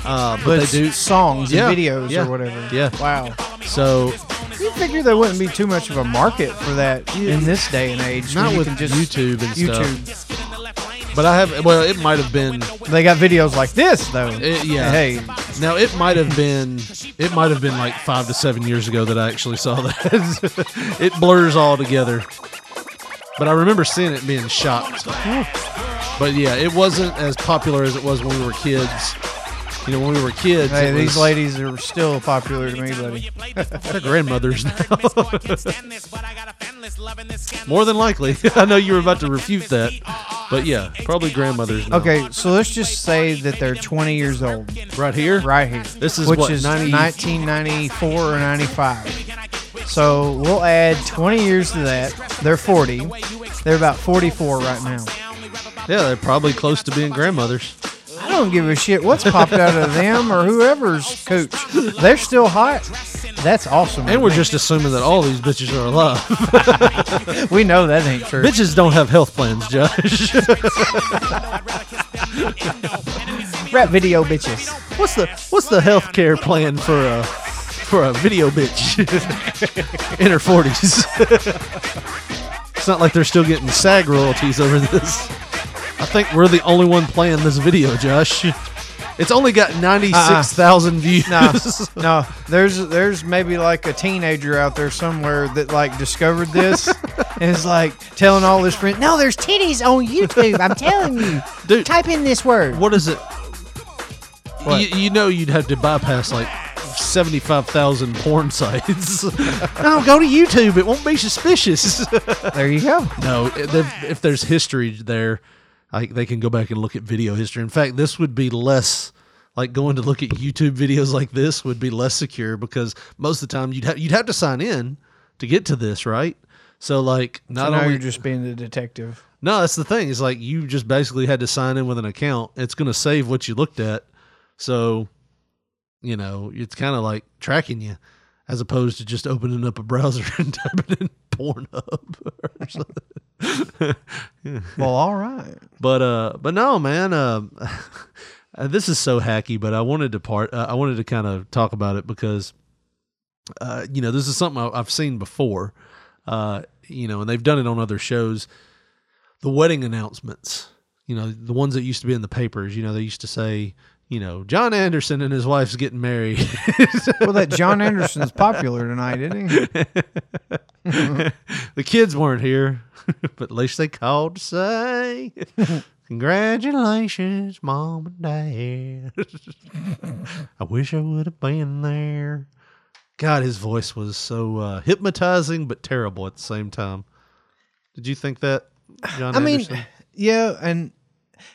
Speaker 1: Uh, but,
Speaker 3: But
Speaker 1: they do
Speaker 3: songs
Speaker 1: Yeah,
Speaker 3: and videos
Speaker 1: yeah,
Speaker 3: or whatever.
Speaker 1: yeah.
Speaker 3: Wow.
Speaker 1: so
Speaker 3: You figure there wouldn't be too much of a market for that in this day and age.
Speaker 1: Not
Speaker 3: you
Speaker 1: with
Speaker 3: just
Speaker 1: YouTube and
Speaker 3: YouTube.
Speaker 1: stuff. But I have well, it might have been
Speaker 3: They got videos like this though.
Speaker 1: It- yeah.
Speaker 3: Hey,
Speaker 1: Now it might have been it might have been like five to seven years ago that I actually saw that. it blurs all together. But I remember seeing it being shocked. But yeah, it wasn't as popular as it was when we were kids. You know, when we were kids,
Speaker 3: hey,
Speaker 1: it
Speaker 3: these
Speaker 1: was-
Speaker 3: ladies are still popular to me, buddy.
Speaker 1: they're grandmothers now. More than likely, I know you were about to refute that, but yeah, probably grandmothers. Now.
Speaker 3: Okay, so let's just say that they're 20 years old
Speaker 1: right here,
Speaker 3: right here.
Speaker 1: This is
Speaker 3: which
Speaker 1: what,
Speaker 3: is
Speaker 1: 90
Speaker 3: 1994 or 95. So we'll add 20 years to that. They're 40. They're about 44 right now.
Speaker 1: Yeah, they're probably close to being grandmothers.
Speaker 3: I don't give a shit what's popped out of them or whoever's coach. They're still hot. That's awesome.
Speaker 1: And we're just assuming that all these bitches are alive.
Speaker 3: we know that ain't true.
Speaker 1: bitches don't have health plans, Josh.
Speaker 3: Rap video bitches.
Speaker 1: what's the what's the health care plan for a for a video bitch in her forties? it's not like they're still getting SAG royalties over this. I think we're the only one playing this video, Josh. It's only got uh-uh. ninety six thousand views.
Speaker 3: No, no. There's there's maybe like a teenager out there somewhere that like discovered this and is like telling all his friends, "No, there's titties on YouTube. I'm telling you.
Speaker 1: Dude.
Speaker 3: Type in this word."
Speaker 1: What is it? You, you know you'd have to bypass like seventy-five thousand porn sites. no, go to YouTube. It won't be suspicious.
Speaker 3: There you go.
Speaker 1: no, if, if there's history there, like they can go back and look at video history. In fact, this would be less like going to look at YouTube videos like this would be less secure because most of the time you'd have you'd have to sign in to get to this, right? So like not
Speaker 3: So now
Speaker 1: only
Speaker 3: you're just being the detective.
Speaker 1: no, that's the thing. Is like you just basically had to sign in with an account. It's going to save what you looked at. So, you know, it's kind of like tracking you as opposed to just opening up a browser and typing in Pornhub or.
Speaker 3: Well, all right.
Speaker 1: But uh, but no, man. Um, uh, this is so hacky. But I wanted to part. Uh, I wanted to kind of talk about it because, uh, you know, this is something I've seen before. Uh, you know, and they've done it on other shows. The wedding announcements. You know, the ones that used to be in the papers. You know, they used to say you know, John Anderson and his wife's getting married.
Speaker 3: Well, that John Anderson's popular tonight, isn't he?
Speaker 1: the kids weren't here, but at least they called to say, Congratulations, mom and dad. I wish I would have been there. God, his voice was so uh, hypnotizing, but terrible at the same time. Did you think that, John
Speaker 3: I mean, yeah, and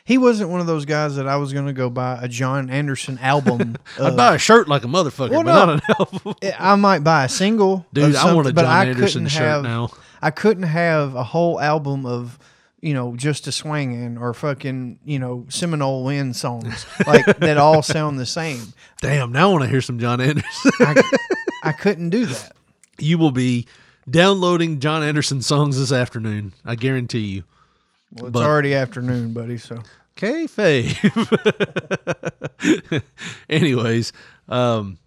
Speaker 3: he wasn't one of those guys that I was going to go buy a John Anderson album.
Speaker 1: I'd
Speaker 3: uh,
Speaker 1: buy a shirt like a motherfucker,
Speaker 3: Well,
Speaker 1: but
Speaker 3: no.
Speaker 1: not an album.
Speaker 3: I might buy a single.
Speaker 1: Dude, I want a John
Speaker 3: I
Speaker 1: Anderson shirt
Speaker 3: have,
Speaker 1: now.
Speaker 3: I couldn't have a whole album of, you know, just a swinging or fucking, you know, Seminole Wind songs like that all sound the same.
Speaker 1: Damn, now I want to hear some John Anderson.
Speaker 3: I, I couldn't do that.
Speaker 1: you will be downloading John Anderson songs this afternoon. I guarantee you.
Speaker 3: Well, it's
Speaker 1: But-
Speaker 3: already afternoon, buddy. So
Speaker 1: Kayfabe. Anyways, um,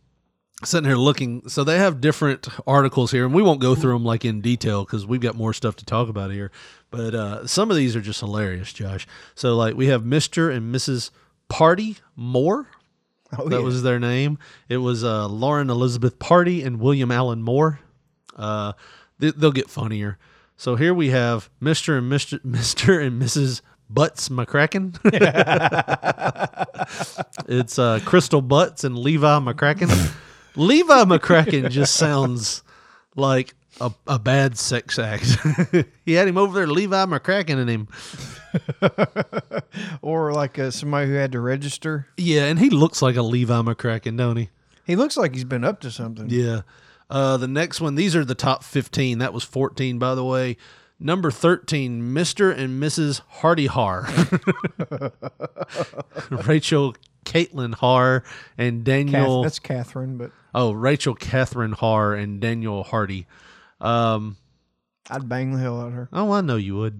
Speaker 1: sitting here looking. So they have different articles here, and we won't go through them like in detail because we've got more stuff to talk about here. But uh, some of these are just hilarious, Josh. So like we have Mister and Mrs. Party Moore.
Speaker 3: oh,
Speaker 1: that
Speaker 3: yeah.
Speaker 1: was their name. It was uh, Lauren Elizabeth Party and William Allen Moore. Uh, they, they'll get funnier. So here we have Mister and Mister Mister and Mrs. Butts McCracken. it's uh, Crystal Butts and Levi McCracken. Levi McCracken just sounds like a, a bad sex act. he had him over there, Levi McCracken, and him.
Speaker 3: or like uh, somebody who had to register.
Speaker 1: Yeah, and he looks like a Levi McCracken, don't he?
Speaker 3: He looks like he's been up to something.
Speaker 1: Yeah. Uh, the next one, these are the top 15. That was 14, by the way. Number 13, Mr. and Mrs. Hardy Har. Rachel Caitlin Har and
Speaker 3: Kath-
Speaker 1: Daniel.
Speaker 3: that's Catherine, but
Speaker 1: oh, Rachel Catherine Har and Daniel Hardy. Um,
Speaker 3: I'd bang the hell out of her.
Speaker 1: oh, I know you would.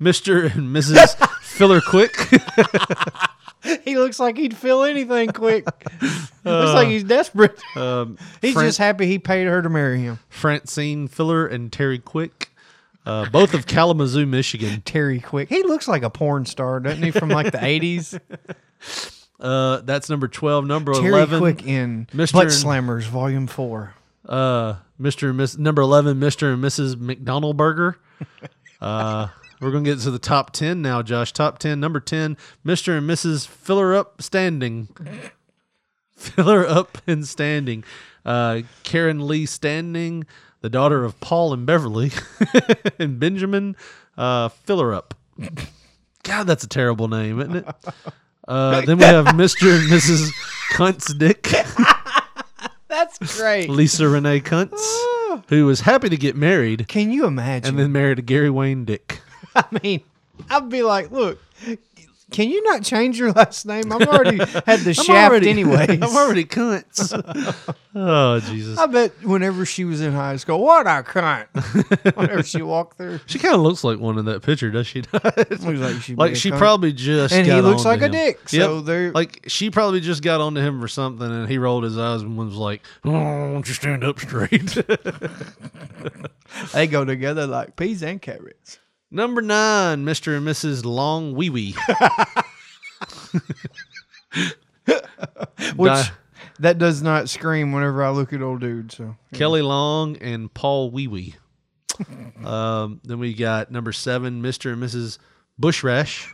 Speaker 1: Mr. and Mrs. Filler Quick.
Speaker 3: He looks like he'd fill anything quick. looks like he's desperate.
Speaker 1: Um,
Speaker 3: He's
Speaker 1: Fran-
Speaker 3: just happy he paid her to marry him.
Speaker 1: Francine Filler and Terry Quick. Uh, both of Kalamazoo, Michigan.
Speaker 3: Terry Quick. He looks like a porn star, doesn't he? From like the eighties.
Speaker 1: Uh, that's number 12. Number
Speaker 3: Terry
Speaker 1: 11.
Speaker 3: Quick in
Speaker 1: Mr.
Speaker 3: Butt Slammers Volume Four.
Speaker 1: uh Mr. and Miss number 11 Mr. and Mrs. McDonald Burger. We're going to get to the top 10 now, Josh. Top 10. Number 10, Mr. and Mrs. Filler Up Standing. Filler Up and Standing. Uh Karen Lee Standing, the daughter of Paul and Beverly and Benjamin uh Filler Up. God, that's a terrible name, isn't it? Uh, then we have Mr. and Mrs. Kuntz Dick.
Speaker 3: That's great.
Speaker 1: Lisa Renee Kuntz, who was happy to get married
Speaker 3: Can you imagine?
Speaker 1: and then married a Gary Wayne Dick.
Speaker 3: I mean, I'd be like, look, can you not change your last name? I've already had the
Speaker 1: I'm
Speaker 3: shaft
Speaker 1: already,
Speaker 3: anyways.
Speaker 1: I'm already Kuntz. oh Jesus!
Speaker 3: I bet whenever she was in high school, what a cunt. whenever she walked through,
Speaker 1: She kind of looks like one in that picture, does she? not?
Speaker 3: looks like she
Speaker 1: like she
Speaker 3: cunt.
Speaker 1: probably just
Speaker 3: And he looks
Speaker 1: onto
Speaker 3: like a dick, so they're-
Speaker 1: like she probably just got onto him for something, and he rolled his eyes and was like, "Oh, why don't you stand up straight?"
Speaker 3: they go together like peas and carrots.
Speaker 1: Number nine, Mister and Mrs. Long Wee Wee.
Speaker 3: Which
Speaker 1: Di-
Speaker 3: that does not scream whenever I look at old dude. So
Speaker 1: Kelly Long and Paul Wee Wee. um, then we got number seven, Mr. and Mrs. Bush Rash.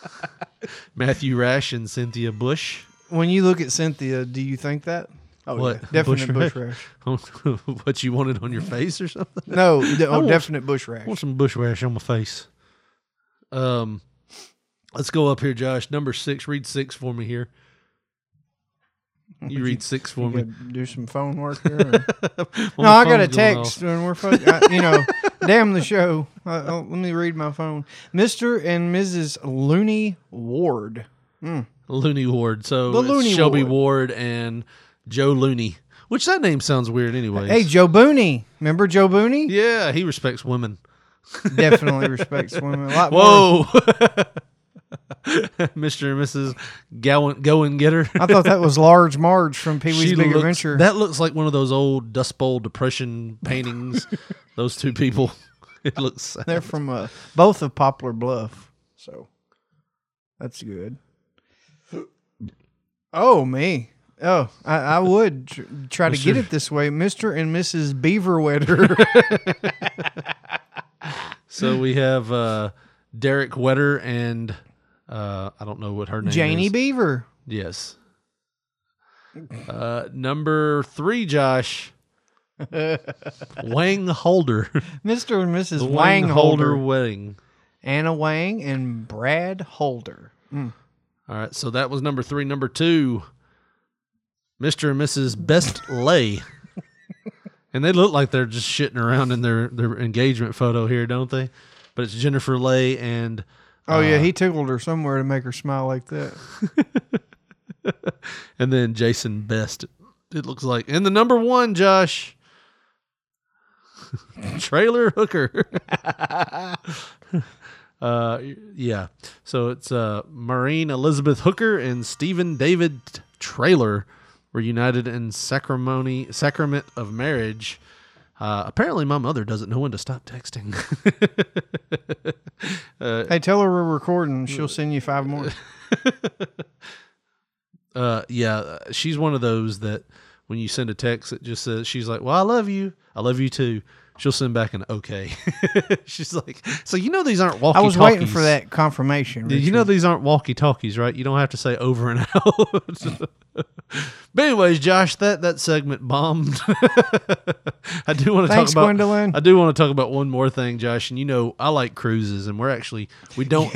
Speaker 1: Matthew Rash and Cynthia Bush.
Speaker 3: when you look at Cynthia, do you think that? Oh,
Speaker 1: What?
Speaker 3: yeah, definite
Speaker 1: Bush
Speaker 3: bush
Speaker 1: rash?
Speaker 3: rash.
Speaker 1: what you wanted on your face or something?
Speaker 3: No, de- oh,
Speaker 1: want-
Speaker 3: definite bush rash.
Speaker 1: I want some bush rash on my face. Um, let's go up here, Josh. Number six. Read six for me here. You read six for me.
Speaker 3: do some phone work here.
Speaker 1: Well,
Speaker 3: no, I got a text when we're fuck, I, you know, damn the show. Uh, oh, let me read my phone. Mr. and Mrs. Looney Ward.
Speaker 1: Looney Ward. So
Speaker 3: Looney
Speaker 1: Shelby
Speaker 3: Ward.
Speaker 1: Ward and Joe Looney. Which that name sounds weird, anyway.
Speaker 3: Hey, Joe Booney. Remember Joe Booney?
Speaker 1: Yeah, he respects women.
Speaker 3: Definitely respects women a lot more.
Speaker 1: Whoa. Mr. and Mrs. Go and Get Her.
Speaker 3: I thought that was Large Marge from Pee Wee's
Speaker 1: She
Speaker 3: Big
Speaker 1: looks-
Speaker 3: Adventure.
Speaker 1: That looks like one of those old Dust Bowl Depression paintings. those two people. It looks sad.
Speaker 3: They're from uh, both of Poplar Bluff. So that's good. Oh me. Oh, I, I would tr- try to get it this way, Mister and Mrs. Beaver Wetter.
Speaker 1: So we have uh, Derek Wetter and uh, I don't know what her name
Speaker 3: Janie
Speaker 1: is.
Speaker 3: Janie Beaver.
Speaker 1: Yes. Uh, number three, Josh. Wang Holder.
Speaker 3: Mister and Mrs.
Speaker 1: The
Speaker 3: Wang Holder.
Speaker 1: wedding.
Speaker 3: Anna Wang and Brad Holder.
Speaker 1: All right, so that was number three. Number two, Mr. and Mrs. Best Lay. and they look like they're just shitting around in their, their engagement photo here, don't they? But it's Jennifer Lay and
Speaker 3: Oh yeah,
Speaker 1: Uh,
Speaker 3: he tickled her somewhere to make her smile like that.
Speaker 1: and then Jason Best. It looks like. And the number one, Josh. Trailer hooker. uh yeah. So it's uh Maureen Elizabeth Hooker and Stephen David Trailer were united in sacrimony sacrament of marriage. Uh, apparently, my mother doesn't know when to stop texting.
Speaker 3: Hey, tell her we're recording. She'll send you five more.
Speaker 1: uh, yeah, uh, she's one of those that when you send a text that just says she's like, "Well, I love you. I love you too." She'll send back an okay. she's like, "So you know these aren't walkie talkies.
Speaker 3: I was waiting for that confirmation.
Speaker 1: You know these aren't walkie talkies, right? You don't have to say over and out. but anyways, Josh, that that segment bombed. I do want to talk about.
Speaker 3: Gwendolyn.
Speaker 1: I do want to talk about one more thing, Josh. And you know, I like cruises, and we're actually we don't.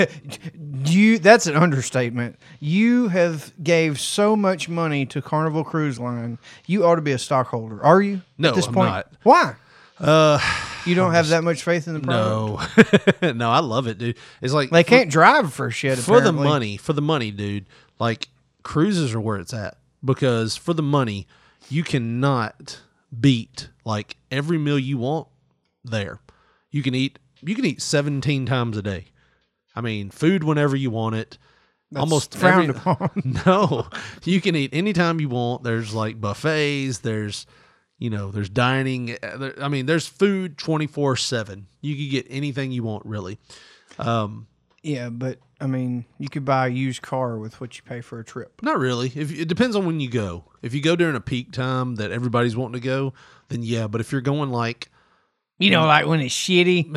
Speaker 3: you that's an understatement. You have gave so much money to Carnival Cruise Line. You ought to be a stockholder. Are you?
Speaker 1: No,
Speaker 3: at this
Speaker 1: I'm
Speaker 3: point?
Speaker 1: not.
Speaker 3: Why?
Speaker 1: Uh,
Speaker 3: You don't have that much faith in the product.
Speaker 1: no, no, I love it, dude. It's like
Speaker 3: They can't drive for shit.
Speaker 1: for the money, for the money, dude. Like cruises are where it's at because for the money, you cannot beat like every meal you want there. You can eat you can eat 17 times a day. I mean, food whenever you want it. almost
Speaker 3: frowned
Speaker 1: every-
Speaker 3: upon.
Speaker 1: No, you can eat anytime you want. There's like buffets. There's, you know, there's dining. uh, I mean, there's food 24 seven. You can get anything you want, really. Um,
Speaker 3: Yeah, but I mean, you could buy a used car with what you pay for a trip.
Speaker 1: Not really. If it depends on when you go. If you go during a peak time that everybody's wanting to go, then yeah. But if you're going like,
Speaker 3: You know, like when it's shitty.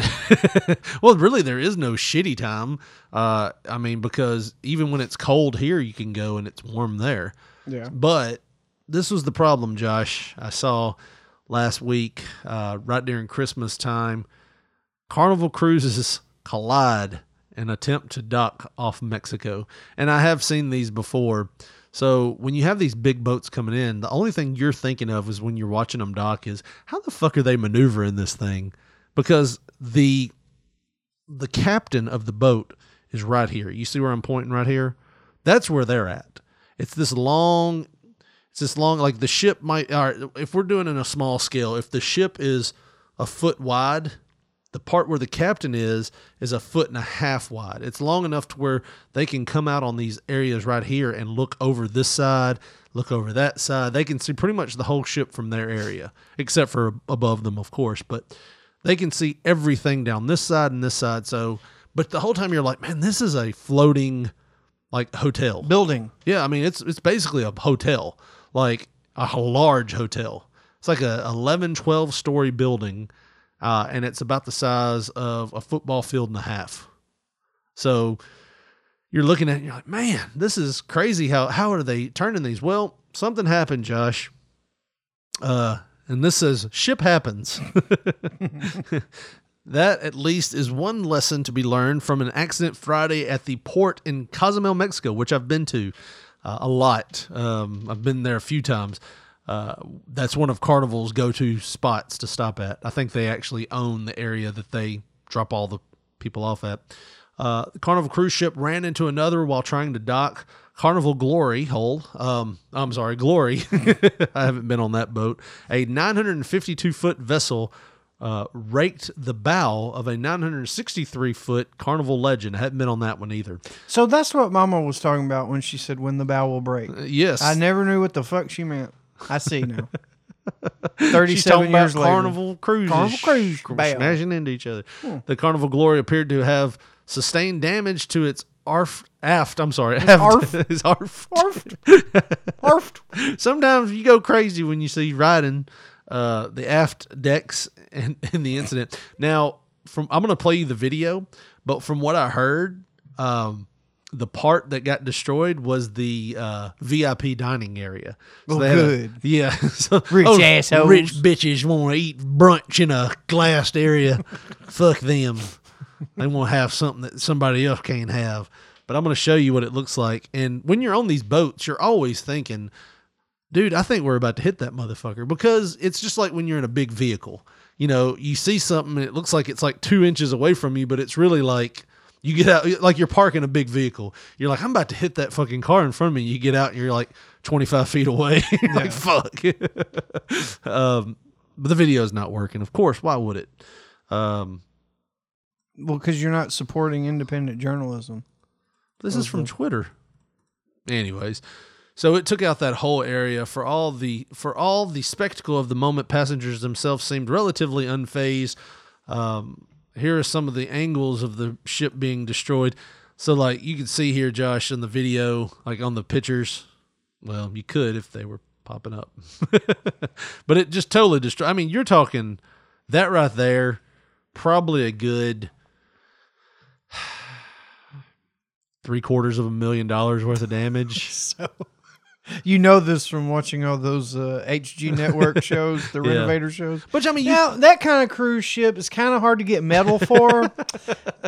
Speaker 1: well, really, there is no shitty time. Uh, I mean, because even when it's cold here, you can go and it's warm there.
Speaker 3: Yeah.
Speaker 1: But this was the problem, Josh. I saw last week, uh, right during Christmas time, Carnival cruises collide and attempt to dock off Mexico. And I have seen these before. So when you have these big boats coming in, the only thing you're thinking of is when you're watching them dock is how the fuck are they maneuvering this thing? Because the the captain of the boat is right here. You see where I'm pointing right here? That's where they're at. It's this long it's this long like the ship might all right, if we're doing it in a small scale, if the ship is a foot wide, the part where the captain is is a foot and a half wide. It's long enough to where they can come out on these areas right here and look over this side, look over that side. They can see pretty much the whole ship from their area, except for above them, of course. But they can see everything down this side and this side. So, but the whole time you're like, man, this is a floating like hotel
Speaker 3: Building.
Speaker 1: yeah, I mean it's it's basically a hotel, like a large hotel. It's like a 11, 12 story building, uh, and it's about the size of a football field and a half. So you're looking at it you're like, man, this is crazy. How how are they turning these? Well, something happened, Josh. Uh, and this says ship happens. That at least is one lesson to be learned from an accident Friday at the port in Cozumel, Mexico, which I've been to uh, a lot. Um, I've been there a few times. Uh, that's one of Carnival's go-to spots to stop at. I think they actually own the area that they drop all the people off at. Uh, the Carnival cruise ship ran into another while trying to dock. Carnival Glory Hole. Um, I'm sorry, Glory. I haven't been on that boat. A 952 foot vessel uh, raked the bow of a 963 foot Carnival Legend. I hadn't been on that one either.
Speaker 3: So that's what Mama was talking about when she said when the bow will break.
Speaker 1: Uh, yes,
Speaker 3: I never knew what the fuck she meant. I see now. Thirty-seven years later.
Speaker 1: Carnival cruises,
Speaker 3: Carnival cruise
Speaker 1: smashing into each other. The Carnival Glory appeared to have sustained damage to its arf aft. I'm sorry, aft
Speaker 3: arf.
Speaker 1: is arf.
Speaker 3: Arf. Arf.
Speaker 1: Sometimes you go crazy when you see riding uh, the aft decks in, in the incident. Now, from I'm going to play you the video, but from what I heard, um, the part that got destroyed was the uh, VIP dining area.
Speaker 3: Oh,
Speaker 1: they had a-
Speaker 3: good.
Speaker 1: yeah, so,
Speaker 3: Rich
Speaker 1: oh,
Speaker 3: assholes.
Speaker 1: Rich bitches want to eat brunch in a glassed area. Fuck them. They want to have something that somebody else can't have. But I'm going to show you what it looks like. And when you're on these boats, you're always thinking, dude, I think we're about to hit that motherfucker because it's just like when you're in a big vehicle. You know, you see something and it looks like it's like two inches away from you, but it's really like you get out, like you're parking a big vehicle. You're like, I'm about to hit that fucking car in front of me. You get out and you're like 25 feet away. You're like, fuck. um, but the video's not working. Of course, why would it? Um,
Speaker 3: Well, because you're not supporting independent journalism.
Speaker 1: This is from Twitter. Anyways, so it took out that whole area for all the for all the spectacle of the moment. Passengers themselves seemed relatively unfazed. Um, here are some of the angles of the ship being destroyed. So, like you can see here, Josh, in the video, like on the pictures. Well, you could if they were popping up, but it just totally destroyed. I mean, you're talking that right there, probably a good three quarters of a million dollars worth of damage.
Speaker 3: So you know this from watching all those uh, HG Network shows, the
Speaker 1: Yeah.
Speaker 3: renovator shows.
Speaker 1: Which I mean, you,
Speaker 3: Now that kind of cruise ship is kind of hard to get metal for.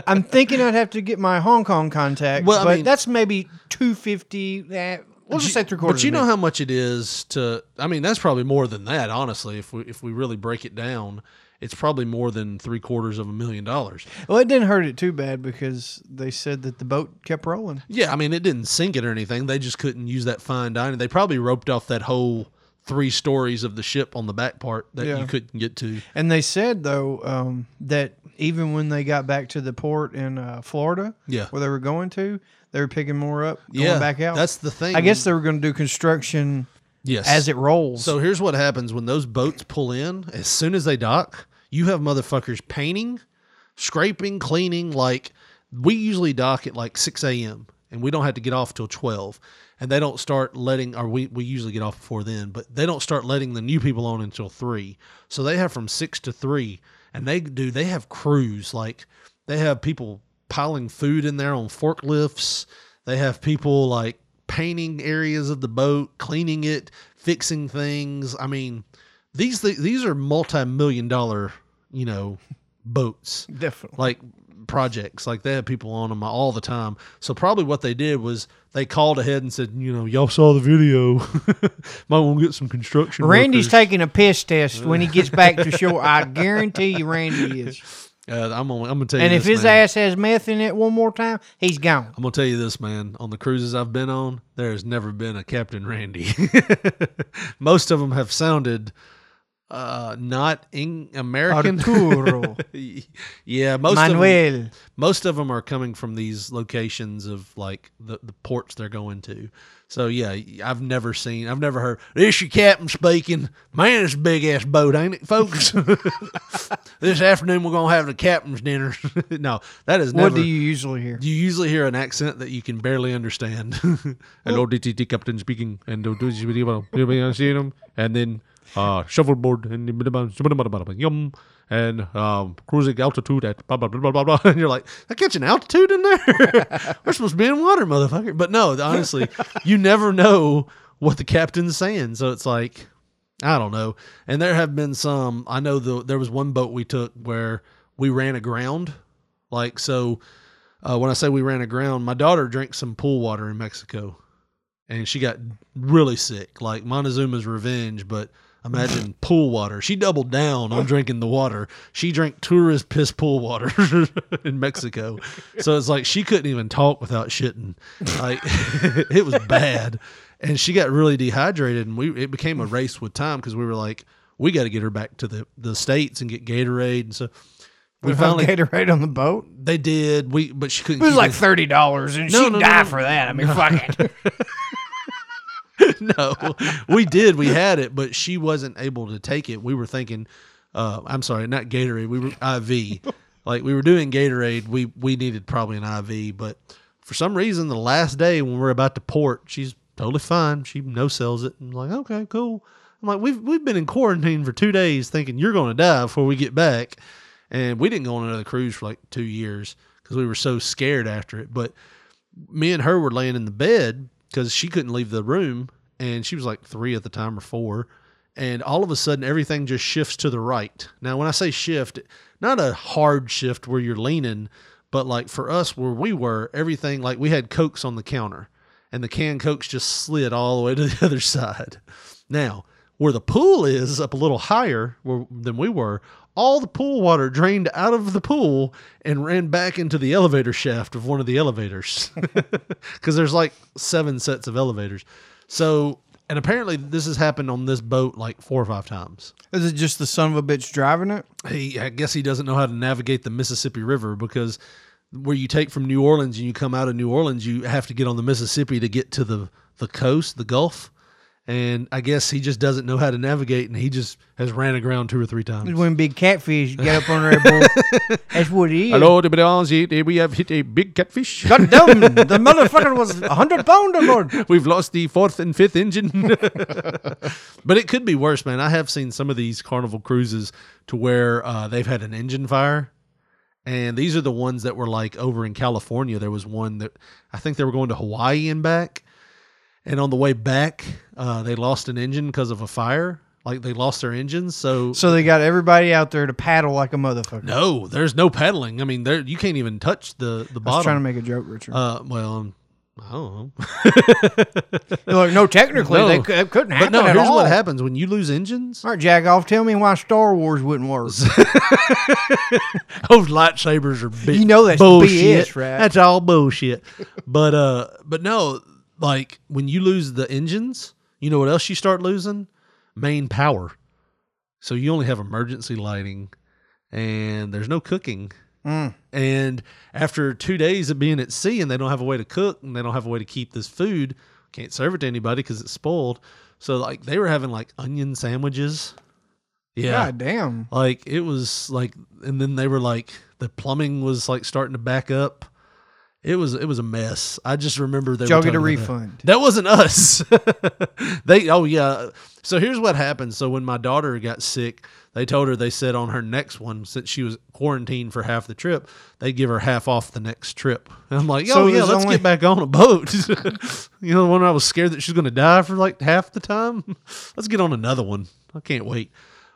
Speaker 3: I'm thinking I'd have to get my Hong Kong contact.
Speaker 1: Well, I
Speaker 3: but
Speaker 1: mean-
Speaker 3: that's maybe two fifty. Eh, we'll just say three quarters.
Speaker 1: But you know how much it is to. I mean, that's probably more than that. Honestly, if we if we really break it down, it's probably more than three quarters of a million dollars.
Speaker 3: Well, it didn't hurt it too bad because they said that the boat kept rolling.
Speaker 1: Yeah, I mean, it didn't sink it or anything. They just couldn't use that fine dining. They probably roped off that whole three stories of the ship on the back part that
Speaker 3: Yeah.
Speaker 1: you couldn't get to.
Speaker 3: And they said though um, that even when they got back to the port in uh, Florida,
Speaker 1: Yeah.
Speaker 3: where they were going to, they were picking more up, going
Speaker 1: Yeah,
Speaker 3: back out.
Speaker 1: that's the thing.
Speaker 3: I guess they were going to do construction
Speaker 1: Yes.
Speaker 3: as it rolls.
Speaker 1: So here's what happens when those boats pull in. As soon as they dock, you have motherfuckers painting, scraping, cleaning. Like we usually dock at like 6 a.m. and we don't have to get off till 12. And they don't start letting, or we, we usually get off before then, but they don't start letting the new people on until 3. So they have from 6 to 3. And they do, they have crews. Like they have people piling food in there on forklifts. They have people like painting areas of the boat, cleaning it, fixing things. I mean, these th- these are multi-million dollar, you know, boats.
Speaker 3: Definitely.
Speaker 1: Like projects. Like they have people on them all the time. So probably what they did was they called ahead and said, you know, y'all saw the video. Might want to get some construction.
Speaker 3: Randy's
Speaker 1: workers."
Speaker 3: taking a piss test when he gets back to shore. I guarantee you, Randy is.
Speaker 1: Uh, I'm gonna, I'm gonna tell you.
Speaker 3: And if
Speaker 1: this,
Speaker 3: his
Speaker 1: man.
Speaker 3: ass has meth in it one more time, he's gone.
Speaker 1: I'm gonna tell you this, man. On the cruises I've been on, there has never been a Captain Randy. Most of them have sounded uh, not in American.
Speaker 3: Arturo.
Speaker 1: yeah, most of them, most of them are coming from these locations of like the, the ports they're going to. So yeah, I've never seen, I've never heard this your captain speaking. Man, it's a big ass boat, ain't it, folks? this afternoon we're gonna have the captain's dinner. no, that is never.
Speaker 3: What do you usually hear?
Speaker 1: You usually hear an accent that you can barely understand. Hello, DTT captain speaking, and do you see him? And then uh, shuffleboard and yum and um, cruising altitude at blah blah blah blah blah blah. And you're like, I catch an altitude in there. We're supposed to be in water, motherfucker. But no, honestly, you never know what the captain's saying. So it's like, I don't know. And there have been some. I know the there was one boat we took where we ran aground. Like so, uh, when I say we ran aground, my daughter drank some pool water in Mexico, and she got really sick, like Montezuma's revenge. But imagine pool water. She doubled down on drinking the water. She drank tourist piss pool water in Mexico, so it's like she couldn't even talk without shitting. Like it was bad, and she got really dehydrated, and we it became a race with time because we were like, we got to get her back to the the states and get Gatorade, and so. We finally
Speaker 3: Gatorade on the boat.
Speaker 1: they did. We but she couldn't.
Speaker 3: It was like thirty dollars, and
Speaker 1: No,
Speaker 3: she'd
Speaker 1: no, no,
Speaker 3: die for that. I mean, fuck it.
Speaker 1: no, we did. We had it, but she wasn't able to take it. We were thinking, uh, I'm sorry, not Gatorade. We were IV. like we were doing Gatorade. We we needed probably an IV, but for some reason, the last day when we're about to port, she's totally fine. She no sells it. I'm like, okay, cool. I'm like, we've we've been in quarantine for two days, thinking you're going to die before we get back, and we didn't go on another cruise for like two years because we were so scared after it. But me and her were laying in the bed because she couldn't leave the room, and she was like three at the time or four, and all of a sudden everything just shifts to the right. Now, when I say shift, not a hard shift where you're leaning, but like for us where we were, everything like we had cokes on the counter, and the canned cokes just slid all the way to the other side. Now, where the pool is up a little higher where, than we were, all the pool water drained out of the pool and ran back into the elevator shaft of one of the elevators. Because there's like seven sets of elevators. So, and apparently this has happened on this boat like four or five times.
Speaker 3: Is it just the son of a bitch driving it?
Speaker 1: He, I guess he doesn't know how to navigate the Mississippi River because where you take from New Orleans and you come out of New Orleans, you have to get on the Mississippi to get to the, the coast, the Gulf. And I guess he just doesn't know how to navigate, and he just has ran aground two or three times.
Speaker 3: When big catfish get up on there, bull. That's what it is.
Speaker 1: Hello, everybody. We have hit a big catfish.
Speaker 3: God damn, the motherfucker was a hundred pounder, Lord.
Speaker 1: We've lost the fourth and fifth engine. but it could be worse, man. I have seen some of these carnival cruises to where uh, they've had an engine fire. And these are the ones that were like over in California. There was one that I think they were going to Hawaii and back. And on the way back, uh, they lost an engine because of a fire. Like they lost their engines. So,
Speaker 3: So they got everybody out there to paddle like a motherfucker.
Speaker 1: no, there's no pedaling. I mean, there you can't even touch the the
Speaker 3: I was trying to make a joke, Richard.
Speaker 1: uh, well, I don't know.
Speaker 3: They're like, no, technically,
Speaker 1: No.
Speaker 3: they cou- it couldn't happen
Speaker 1: But no,
Speaker 3: at
Speaker 1: here's
Speaker 3: all.
Speaker 1: what happens when you lose engines.
Speaker 3: All right, Jack off. Tell me why Star Wars wouldn't work.
Speaker 1: Those lightsabers are big.
Speaker 3: You know that's
Speaker 1: bullshit.
Speaker 3: BS, right?
Speaker 1: That's all bullshit. but uh, but no, like when you lose the engines, you know what else you start losing? Main power. So you only have emergency lighting, and there's no cooking.
Speaker 3: Mm.
Speaker 1: And after two days of being at sea, and they don't have a way to cook, and they don't have a way to keep this food, can't serve it to anybody because it's spoiled. So like they were having like onion sandwiches. Yeah,
Speaker 3: God damn.
Speaker 1: like it was like and then they were like the plumbing was like starting to back up it was it was a mess. I just remember they
Speaker 3: y'all get a
Speaker 1: about that.
Speaker 3: refund?
Speaker 1: that wasn't us. They oh yeah. So here's what happened. So when my daughter got sick they told her they said on her next one since she was quarantined for half the trip they'd give her half off the next trip. And i'm like oh
Speaker 3: So
Speaker 1: yeah let's
Speaker 3: only-
Speaker 1: get back on a boat. You know the one i was scared that she's going to die for like half the time? Let's get on another one. I can't wait.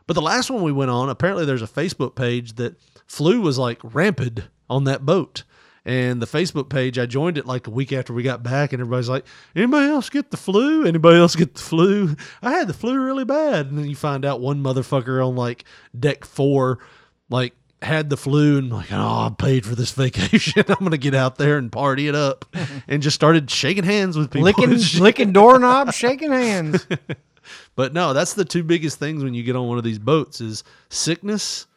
Speaker 1: But the last one we went on, apparently there's a Facebook page that flu was like rampant on that boat. And the Facebook page, I joined it like a week after we got back, and everybody's like, anybody else get the flu? Anybody else get the flu? I had the flu really bad. And then you find out one motherfucker on like deck four, like, had the flu and like, oh, I paid for this vacation. I'm gonna get out there and party it up, and just started shaking hands with people,
Speaker 3: Licking, licking doorknobs, shaking hands.
Speaker 1: But no, that's the two biggest things when you get on one of these boats is sickness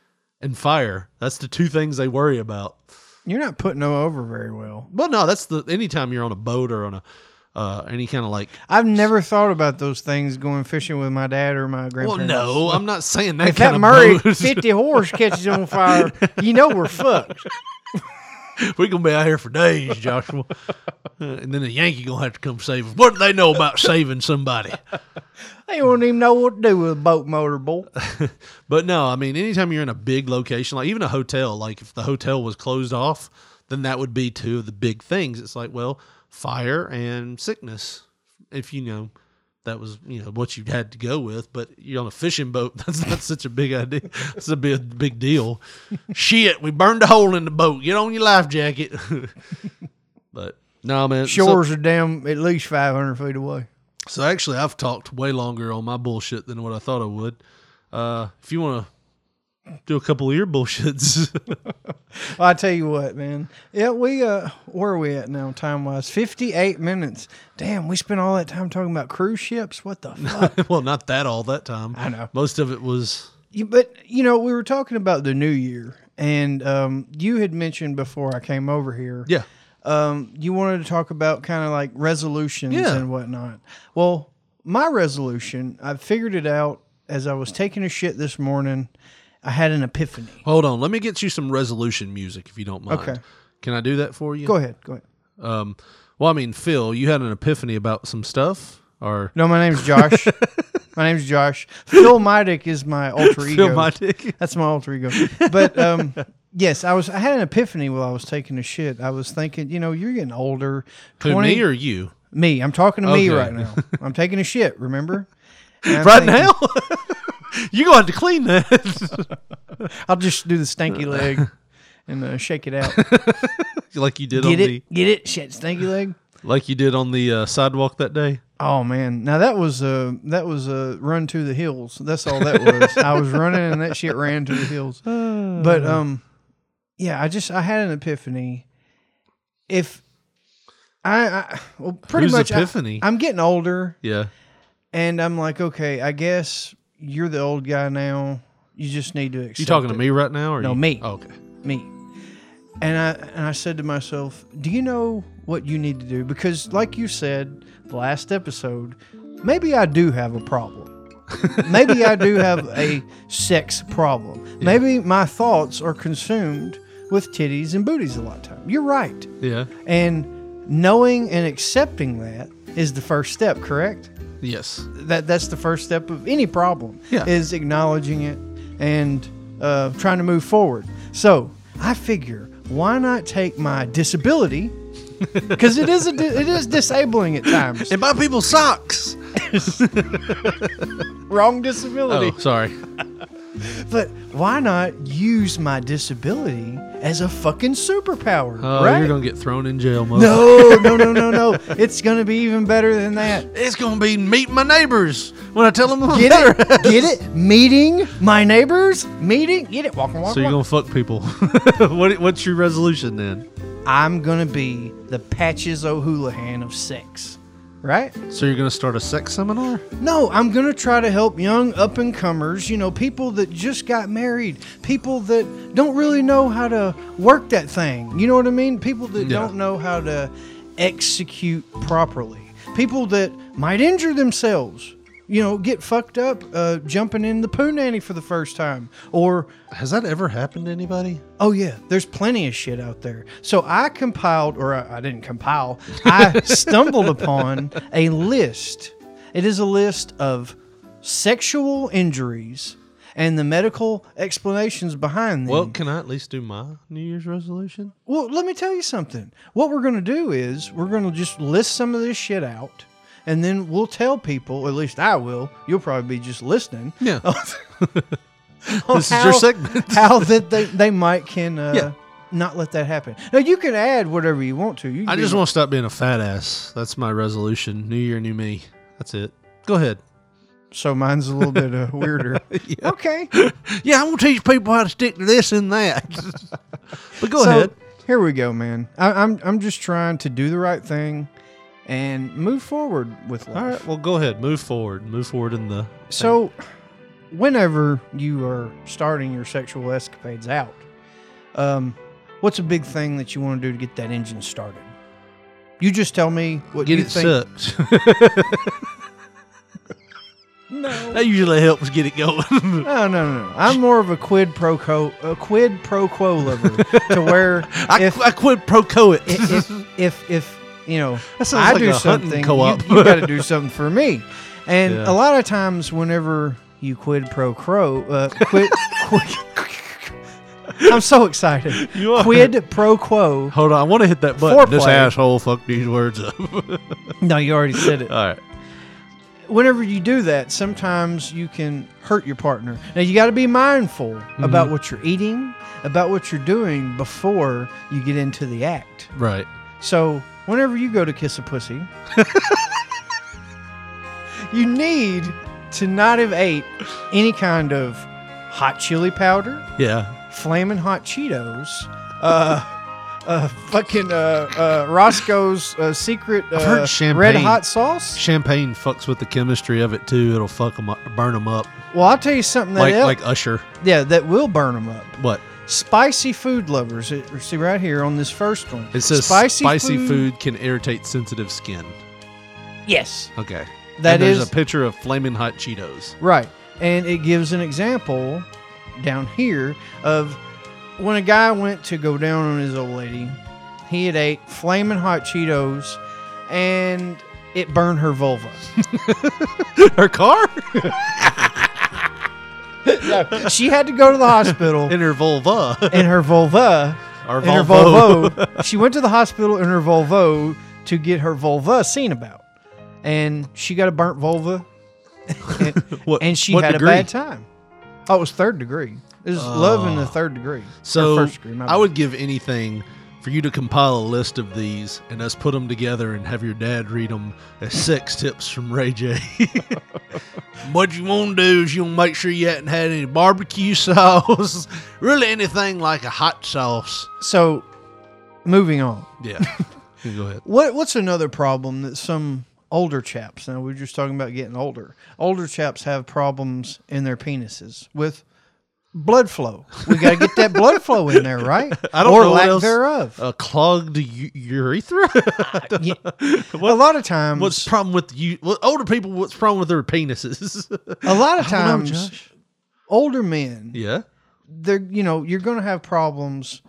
Speaker 1: and fire. That's the two things they worry about.
Speaker 3: You're not putting them over very well.
Speaker 1: Well, no, that's the anytime you're on a boat or on a uh, any kind of like.
Speaker 3: I've never thought about those things going fishing with my dad or my
Speaker 1: grandfather.
Speaker 3: Well,
Speaker 1: no, I'm not saying that
Speaker 3: If
Speaker 1: kind
Speaker 3: that
Speaker 1: of
Speaker 3: Murray
Speaker 1: boat.
Speaker 3: 50 horse catches on fire, you know we're fucked.
Speaker 1: We're gonna be out here for days, Joshua. Uh, and then the Yankee gonna have to come save us. What do they know about saving somebody?
Speaker 3: They don't even know what to do with a boat motor, boy.
Speaker 1: But no, I mean, anytime you're in a big location, like even a hotel, like if the hotel was closed off, then that would be two of the big things. It's like, well, fire and sickness. If you know that was you know what you had to go with, but you're on a fishing boat. That's not such a big idea. It's a big big deal. Shit, we burned a hole in the boat. Get on your life jacket. but no, man. so-
Speaker 3: Shores are damn at least 500 feet away.
Speaker 1: so actually, I've talked way longer on my bullshit than what I thought I would. Uh, if you want to do a couple of your bullshits,
Speaker 3: Well, I tell you what, man. Yeah, we uh, where are we at now, time wise? Fifty-eight minutes. Damn, we spent all that time talking about cruise ships. What the fuck?
Speaker 1: well, not that all that time.
Speaker 3: I know.
Speaker 1: Most of it was
Speaker 3: You- but you know, we were talking about the new year, and um, you had mentioned before I came over here.
Speaker 1: yeah.
Speaker 3: Um, you wanted to talk about kind of like resolutions
Speaker 1: Yeah.
Speaker 3: and whatnot. Well, my resolution, I figured it out as I was taking a shit this morning. I had an epiphany.
Speaker 1: Hold on, let me get you some resolution music if you don't mind.
Speaker 3: Okay.
Speaker 1: Can I do that for you?
Speaker 3: Go ahead. Go ahead.
Speaker 1: Um, well, I mean, Phil, you had an epiphany about some stuff, or
Speaker 3: No, my name's Josh. my name's Josh. Phil Midick is my alter ego.
Speaker 1: Phil Midick.
Speaker 3: That's my alter ego. But um, yes, I was. I had an epiphany while I was taking a shit. I was thinking, you know, you're getting older.
Speaker 1: who,
Speaker 3: 20
Speaker 1: me or you?
Speaker 3: me? I'm talking to me right now. I'm taking a shit. Remember?
Speaker 1: Right
Speaker 3: thinking,
Speaker 1: now, you gonna have to clean that,
Speaker 3: I'll just do the stanky leg and uh, shake it out.
Speaker 1: like you did on
Speaker 3: Get
Speaker 1: the
Speaker 3: it? Get it? Shit, stanky leg.
Speaker 1: like you did on the uh, sidewalk that day.
Speaker 3: Oh man, now that was a that was a run to the hills. That's all that was. I was running and that shit ran to the hills. But um, yeah, I just I had an epiphany. If I, I well, pretty
Speaker 1: Whose
Speaker 3: much I-
Speaker 1: epiphany?
Speaker 3: I'm getting older,
Speaker 1: Yeah,
Speaker 3: and I'm like, okay, I guess you're the old guy now. You just need to accept.
Speaker 1: you talking
Speaker 3: it.
Speaker 1: to me right now, or
Speaker 3: No,
Speaker 1: you?
Speaker 3: me.
Speaker 1: Oh, okay.
Speaker 3: me. And I and I said to myself, "Do you know what you need to do?" Because, like you said, the last episode, maybe I do have a problem. maybe I do have a sex problem. Maybe my thoughts are consumed with titties and booties a lot of time. You're right.
Speaker 1: Yeah.
Speaker 3: And knowing and accepting that is the first step, correct?
Speaker 1: Yes.
Speaker 3: that that's the first step of any problem
Speaker 1: Yeah.
Speaker 3: is acknowledging it and uh, trying to move forward so i figure why not take my disability because it is a di- it is disabling at times
Speaker 1: And buy people socks.
Speaker 3: wrong disability
Speaker 1: Oh, sorry.
Speaker 3: but why not use my disability as a fucking superpower
Speaker 1: Oh,
Speaker 3: right
Speaker 1: you're gonna get thrown in jail, mother.
Speaker 3: no no no no no it's gonna be even better than that
Speaker 1: It's gonna be meet my neighbors when I tell them I'm
Speaker 3: Get
Speaker 1: better.
Speaker 3: it? Get it? Meeting my neighbors? Meeting? Get it? Walking, walking.
Speaker 1: So you're
Speaker 3: walking.
Speaker 1: gonna fuck people. what, what's your resolution then?
Speaker 3: I'm gonna be the Patches O'Houlihan of sex, right?
Speaker 1: So you're gonna start a sex seminar?
Speaker 3: No, I'm gonna try to help young up and comers. You know, people that just got married, people that don't really know how to work that thing. You know what I mean? People that
Speaker 1: Yeah.
Speaker 3: don't know how to execute properly. People that might injure themselves. You know, get fucked up uh, jumping in the poo nanny for the first time, or
Speaker 1: Has that ever happened to anybody?
Speaker 3: Oh yeah, there's plenty of shit out there. So I compiled, or I, I didn't compile. I stumbled upon a list. It is a list of sexual injuries and the medical explanations behind them.
Speaker 1: Well, can I at least do my New Year's resolution?
Speaker 3: Well, let me tell you something. What we're going to do is we're going to just list some of this shit out, and then we'll tell people. At least I will. You'll probably be just listening.
Speaker 1: Yeah. This is your segment.
Speaker 3: how that they, they might can uh,
Speaker 1: Yeah.
Speaker 3: not let that happen. Now you can add whatever you want to. You
Speaker 1: I just want to stop being a fat ass. That's my resolution. New year, new me. That's it. Go ahead.
Speaker 3: so mine's a little bit uh, weirder. Okay,
Speaker 1: Yeah, I'm gonna teach people how to stick to this and that. but go
Speaker 3: So,
Speaker 1: ahead.
Speaker 3: Here we go, man. I, I'm I'm just trying to do the right thing and move forward with life.
Speaker 1: All right. Well, go ahead. Move forward. Move forward in the.
Speaker 3: So, whenever you are starting your sexual escapades out, um, what's a big thing that you want to do to get that engine started? You just tell me what
Speaker 1: Get
Speaker 3: you
Speaker 1: it
Speaker 3: think.
Speaker 1: sucked.
Speaker 3: No.
Speaker 1: that usually helps get it going.
Speaker 3: No, no, no, no. I'm more of a quid pro quo, a quid pro quo lover, to where
Speaker 1: I,
Speaker 3: if,
Speaker 1: I quit pro quo it.
Speaker 3: if if if you know I
Speaker 1: like
Speaker 3: do something,
Speaker 1: co-op.
Speaker 3: you, got to do something for me. And
Speaker 1: Yeah.
Speaker 3: a lot of times, whenever you quid pro quo, uh, quid, quid I'm so excited.
Speaker 1: You are.
Speaker 3: Quid pro quo.
Speaker 1: Hold on, I want to hit that button. This asshole fucked these words up.
Speaker 3: No, you already said it.
Speaker 1: All right.
Speaker 3: whenever you do that, sometimes you can hurt your partner. Now you got to be mindful
Speaker 1: Mm-hmm.
Speaker 3: about what you're eating, about what you're doing before you get into the act.
Speaker 1: Right.
Speaker 3: So whenever you go to kiss a pussy, you need to not have ate any kind of hot chili powder,
Speaker 1: Yeah.
Speaker 3: flaming hot Cheetos, uh, uh, fucking uh, uh, Roscoe's uh, secret
Speaker 1: I've heard
Speaker 3: uh,
Speaker 1: champagne-
Speaker 3: red hot sauce.
Speaker 1: Champagne fucks with the chemistry of it too. It'll fuck them up, burn them up,
Speaker 3: Well, I'll tell you something that
Speaker 1: like
Speaker 3: el-
Speaker 1: like Usher.
Speaker 3: yeah, that will burn them up.
Speaker 1: What?
Speaker 3: Spicy food lovers. It, see right here on this first one.
Speaker 1: It says spicy, food. can irritate sensitive skin.
Speaker 3: Yes,
Speaker 1: Okay.
Speaker 3: that is
Speaker 1: a picture of flaming hot Cheetos.
Speaker 3: right, and it gives an example down here of when a guy went to go down on his old lady, he had ate flaming hot Cheetos, and it burned her vulva.
Speaker 1: Her car
Speaker 3: she had to go to the hospital
Speaker 1: in her vulva.
Speaker 3: in her vulva.
Speaker 1: Or
Speaker 3: in her
Speaker 1: Volvo.
Speaker 3: Volvo. she went to the hospital in her Volvo to get her vulva seen about, and she got a burnt vulva, and,
Speaker 1: What-
Speaker 3: and she had
Speaker 1: degree?
Speaker 3: a bad time. Oh, it was third degree. It was uh, love in the third degree.
Speaker 1: So
Speaker 3: first degree,
Speaker 1: I
Speaker 3: bad.
Speaker 1: would give anything for you to compile a list of these and us put them together and have your dad read them as sex tips from Ray J. what you want to do is you want to make sure you hadn't had any barbecue sauce, really anything like a hot sauce.
Speaker 3: So, moving on.
Speaker 1: Yeah, go ahead.
Speaker 3: What What's another problem that some older chaps? Now we are just talking about getting older. Older chaps have problems in their penises with blood flow. We got to get that blood flow in there, right?
Speaker 1: I don't
Speaker 3: or
Speaker 1: know
Speaker 3: lack
Speaker 1: else-
Speaker 3: thereof.
Speaker 1: A clogged u- urethra.
Speaker 3: Yeah. a lot of times,
Speaker 1: What's the problem with you? Well, older people, what's the problem with their penises?
Speaker 3: a lot of
Speaker 1: I don't know,
Speaker 3: times, older men,
Speaker 1: yeah.
Speaker 3: they're you know you're going to have problems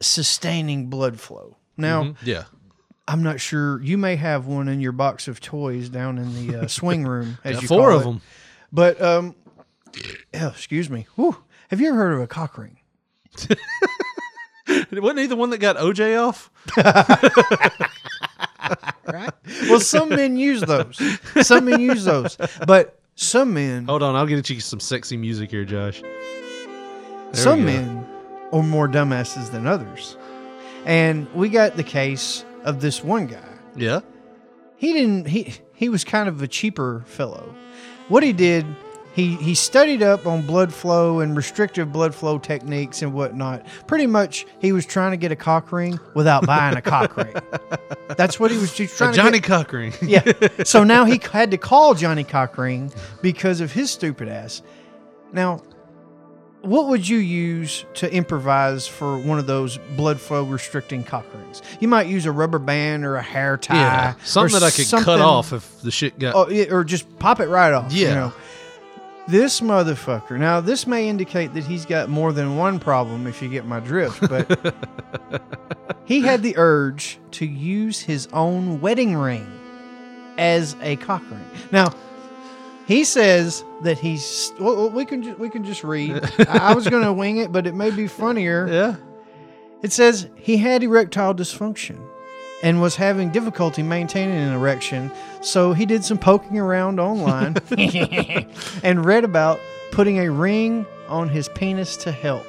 Speaker 3: sustaining blood flow. Now,
Speaker 1: Mhm. Yeah.
Speaker 3: I'm not sure. You may have one in your box of toys down in the uh, swing room, as
Speaker 1: Got
Speaker 3: you
Speaker 1: four
Speaker 3: call
Speaker 1: of
Speaker 3: it.
Speaker 1: them.
Speaker 3: But um, oh, excuse me. Whew. Have you ever heard of a cock ring?
Speaker 1: Wasn't he the one that got OJ off?
Speaker 3: Right. Well, some men use those. Some men use those, but some men,
Speaker 1: Hold on, I'll get you some sexy music here, Josh.
Speaker 3: some men are more dumbasses than others. And we got the case of this one guy.
Speaker 1: Yeah.
Speaker 3: he didn't he he was kind of a cheaper fellow what he did he he studied up on blood flow and restrictive blood flow techniques and whatnot pretty much he was trying to get a cock ring without buying a cock ring that's what he was just trying
Speaker 1: A Johnnie
Speaker 3: to get.
Speaker 1: Cochran.
Speaker 3: yeah so now he had to call johnny cock ring because of his stupid ass now what would you use to improvise for one of those blood flow restricting cock rings? You might use a rubber band or a hair tie.
Speaker 1: Yeah. Something that I could cut off if the shit got.
Speaker 3: Oh, or just pop it right off. you
Speaker 1: Yeah.
Speaker 3: know. This motherfucker. Now, this may indicate that he's got more than one problem, if you get my drift. But he had the urge to use his own wedding ring as a cock ring. Now, he says that he's. Well, we can ju- we can just read. I I was going to wing it, but it may be funnier.
Speaker 1: Yeah.
Speaker 3: It says he had erectile dysfunction and was having difficulty maintaining an erection, so he did some poking around online and read about putting a ring on his penis to help.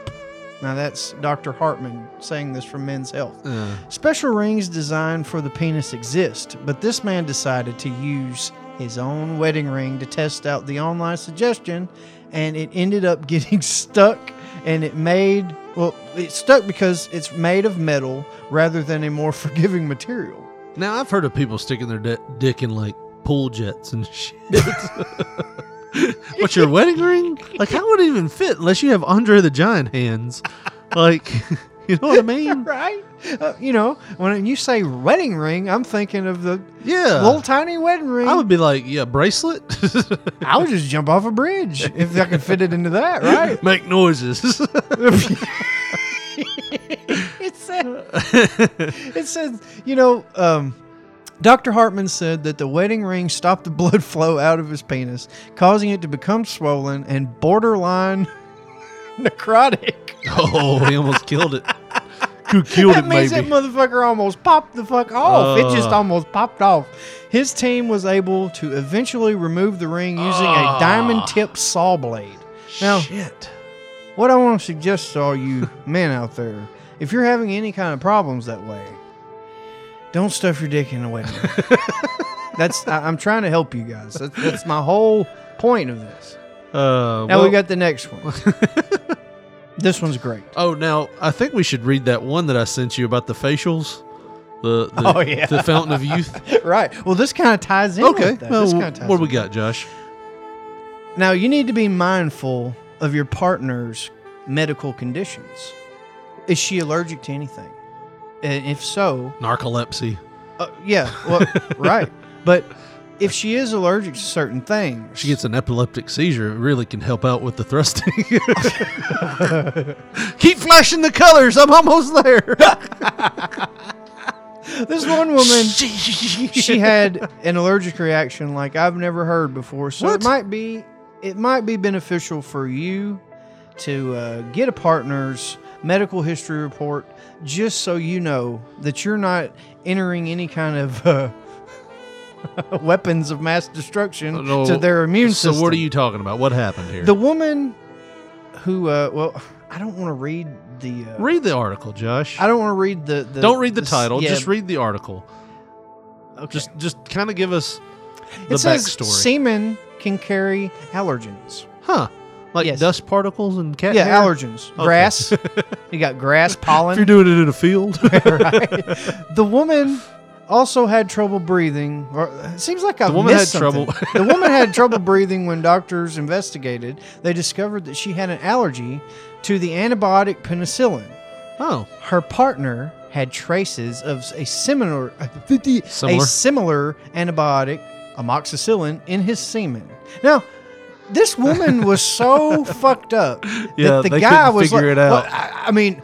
Speaker 3: Now that's Dr. Hartman saying this from Men's Health.
Speaker 1: Uh,
Speaker 3: Special rings designed for the penis exist, but this man decided to use his own wedding ring to test out the online suggestion, and it ended up getting stuck. And it made well, it stuck because it's made of metal rather than a more forgiving material.
Speaker 1: now I've heard of people sticking their di- dick in like pool jets and shit. What's your wedding ring? Like, how would it even fit unless you have Andre the Giant hands? Like, you know what I mean?
Speaker 3: Right? Uh, you know, when you say wedding ring, I'm thinking of the
Speaker 1: Yeah.
Speaker 3: little tiny wedding ring.
Speaker 1: I would be like, yeah, bracelet.
Speaker 3: I would just jump off a bridge if I could fit it into that, right?
Speaker 1: Make noises.
Speaker 3: it said, it said, you know, um, Dr. Hartman said that the wedding ring stopped the blood flow out of his penis, causing it to become swollen and borderline necrotic.
Speaker 1: oh, he almost killed it. Who killed
Speaker 3: that
Speaker 1: it,
Speaker 3: means
Speaker 1: maybe?
Speaker 3: that motherfucker almost popped the fuck off. it just
Speaker 1: Uh.
Speaker 3: almost popped off. His team was able to eventually remove the ring using a diamond tip saw blade. Now,
Speaker 1: Shit.
Speaker 3: What I want to suggest to all you men out there, if you're having any kind of problems that way, don't stuff your dick in the wedding that's I, I'm trying to help you guys. That's, that's my whole point of this.
Speaker 1: Uh,
Speaker 3: Now we got the next one. this one's great.
Speaker 1: Oh, now I think we should read that one that I sent you about the facials. The, the
Speaker 3: Oh, yeah.
Speaker 1: the fountain of youth.
Speaker 3: right. Well, this kind of ties in.
Speaker 1: okay.
Speaker 3: With that.
Speaker 1: Well, what do we got, Josh?
Speaker 3: Now you need to be mindful of your partner's medical conditions. Is she allergic to anything? And if so,
Speaker 1: Narcolepsy.
Speaker 3: uh, yeah, well, right. But if she is allergic to certain things,
Speaker 1: She gets an epileptic seizure. It really can help out with the thrusting. Keep flashing the colors. I'm almost there.
Speaker 3: This one woman, she had an allergic reaction like I've never heard before. So
Speaker 1: What?
Speaker 3: it might be, it might be beneficial for you to uh, get a partner's medical history report, just so you know that you're not entering any kind of uh, weapons of mass destruction
Speaker 1: No.
Speaker 3: to their immune
Speaker 1: so
Speaker 3: system.
Speaker 1: So, what are you talking about? What happened here?
Speaker 3: The woman who, uh, well, I don't want to read the. Uh,
Speaker 1: read the article, Josh.
Speaker 3: I don't want to read the, the.
Speaker 1: Don't read the
Speaker 3: s-
Speaker 1: title.
Speaker 3: yeah,
Speaker 1: Just read the article.
Speaker 3: okay.
Speaker 1: Just just kind of give us the
Speaker 3: it says
Speaker 1: backstory.
Speaker 3: semen can carry allergens.
Speaker 1: huh? Like
Speaker 3: Yes.
Speaker 1: dust particles and cat
Speaker 3: yeah,
Speaker 1: hair?
Speaker 3: allergens. Grass. you got grass
Speaker 1: If
Speaker 3: pollen.
Speaker 1: you're doing it in a field,
Speaker 3: right? The woman also had trouble breathing. Or it seems like I've
Speaker 1: woman
Speaker 3: missed
Speaker 1: had
Speaker 3: something.
Speaker 1: trouble-
Speaker 3: the woman had trouble breathing when doctors investigated. They discovered that she had an allergy to the antibiotic penicillin.
Speaker 1: oh,
Speaker 3: Her partner had traces of a similar, a
Speaker 1: Similar?
Speaker 3: similar antibiotic, amoxicillin, in his semen. Now, this woman was so fucked up
Speaker 1: Yeah,
Speaker 3: that the guy was
Speaker 1: figure
Speaker 3: like,
Speaker 1: it out.
Speaker 3: "Well, I, I mean,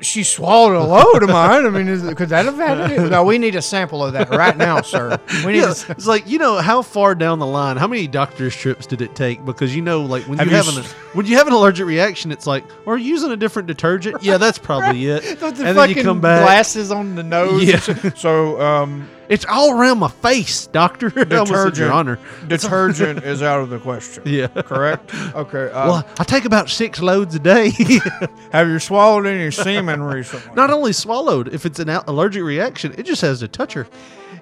Speaker 3: she swallowed a load of mine. I mean, is, could that have had it? No, we need a sample of that right now, sir. We need.
Speaker 1: yeah.
Speaker 3: a,
Speaker 1: It's like you know how far down the line, how many doctor's trips did it take? Because you know, like when you
Speaker 3: you
Speaker 1: have an when you have an allergic reaction, it's like, or using a different detergent. Yeah, that's probably it. and then you come back.
Speaker 3: glasses on the nose.
Speaker 1: Yeah.
Speaker 3: So, um,
Speaker 1: It's all around my face, doctor. Said, Your honor.
Speaker 3: detergent is out of the question.
Speaker 1: Yeah.
Speaker 3: Correct. Okay. Uh,
Speaker 1: Well, I take about six loads a day.
Speaker 3: have you swallowed any semen recently?
Speaker 1: Not only swallowed, if it's an allergic reaction, it just has to touch her.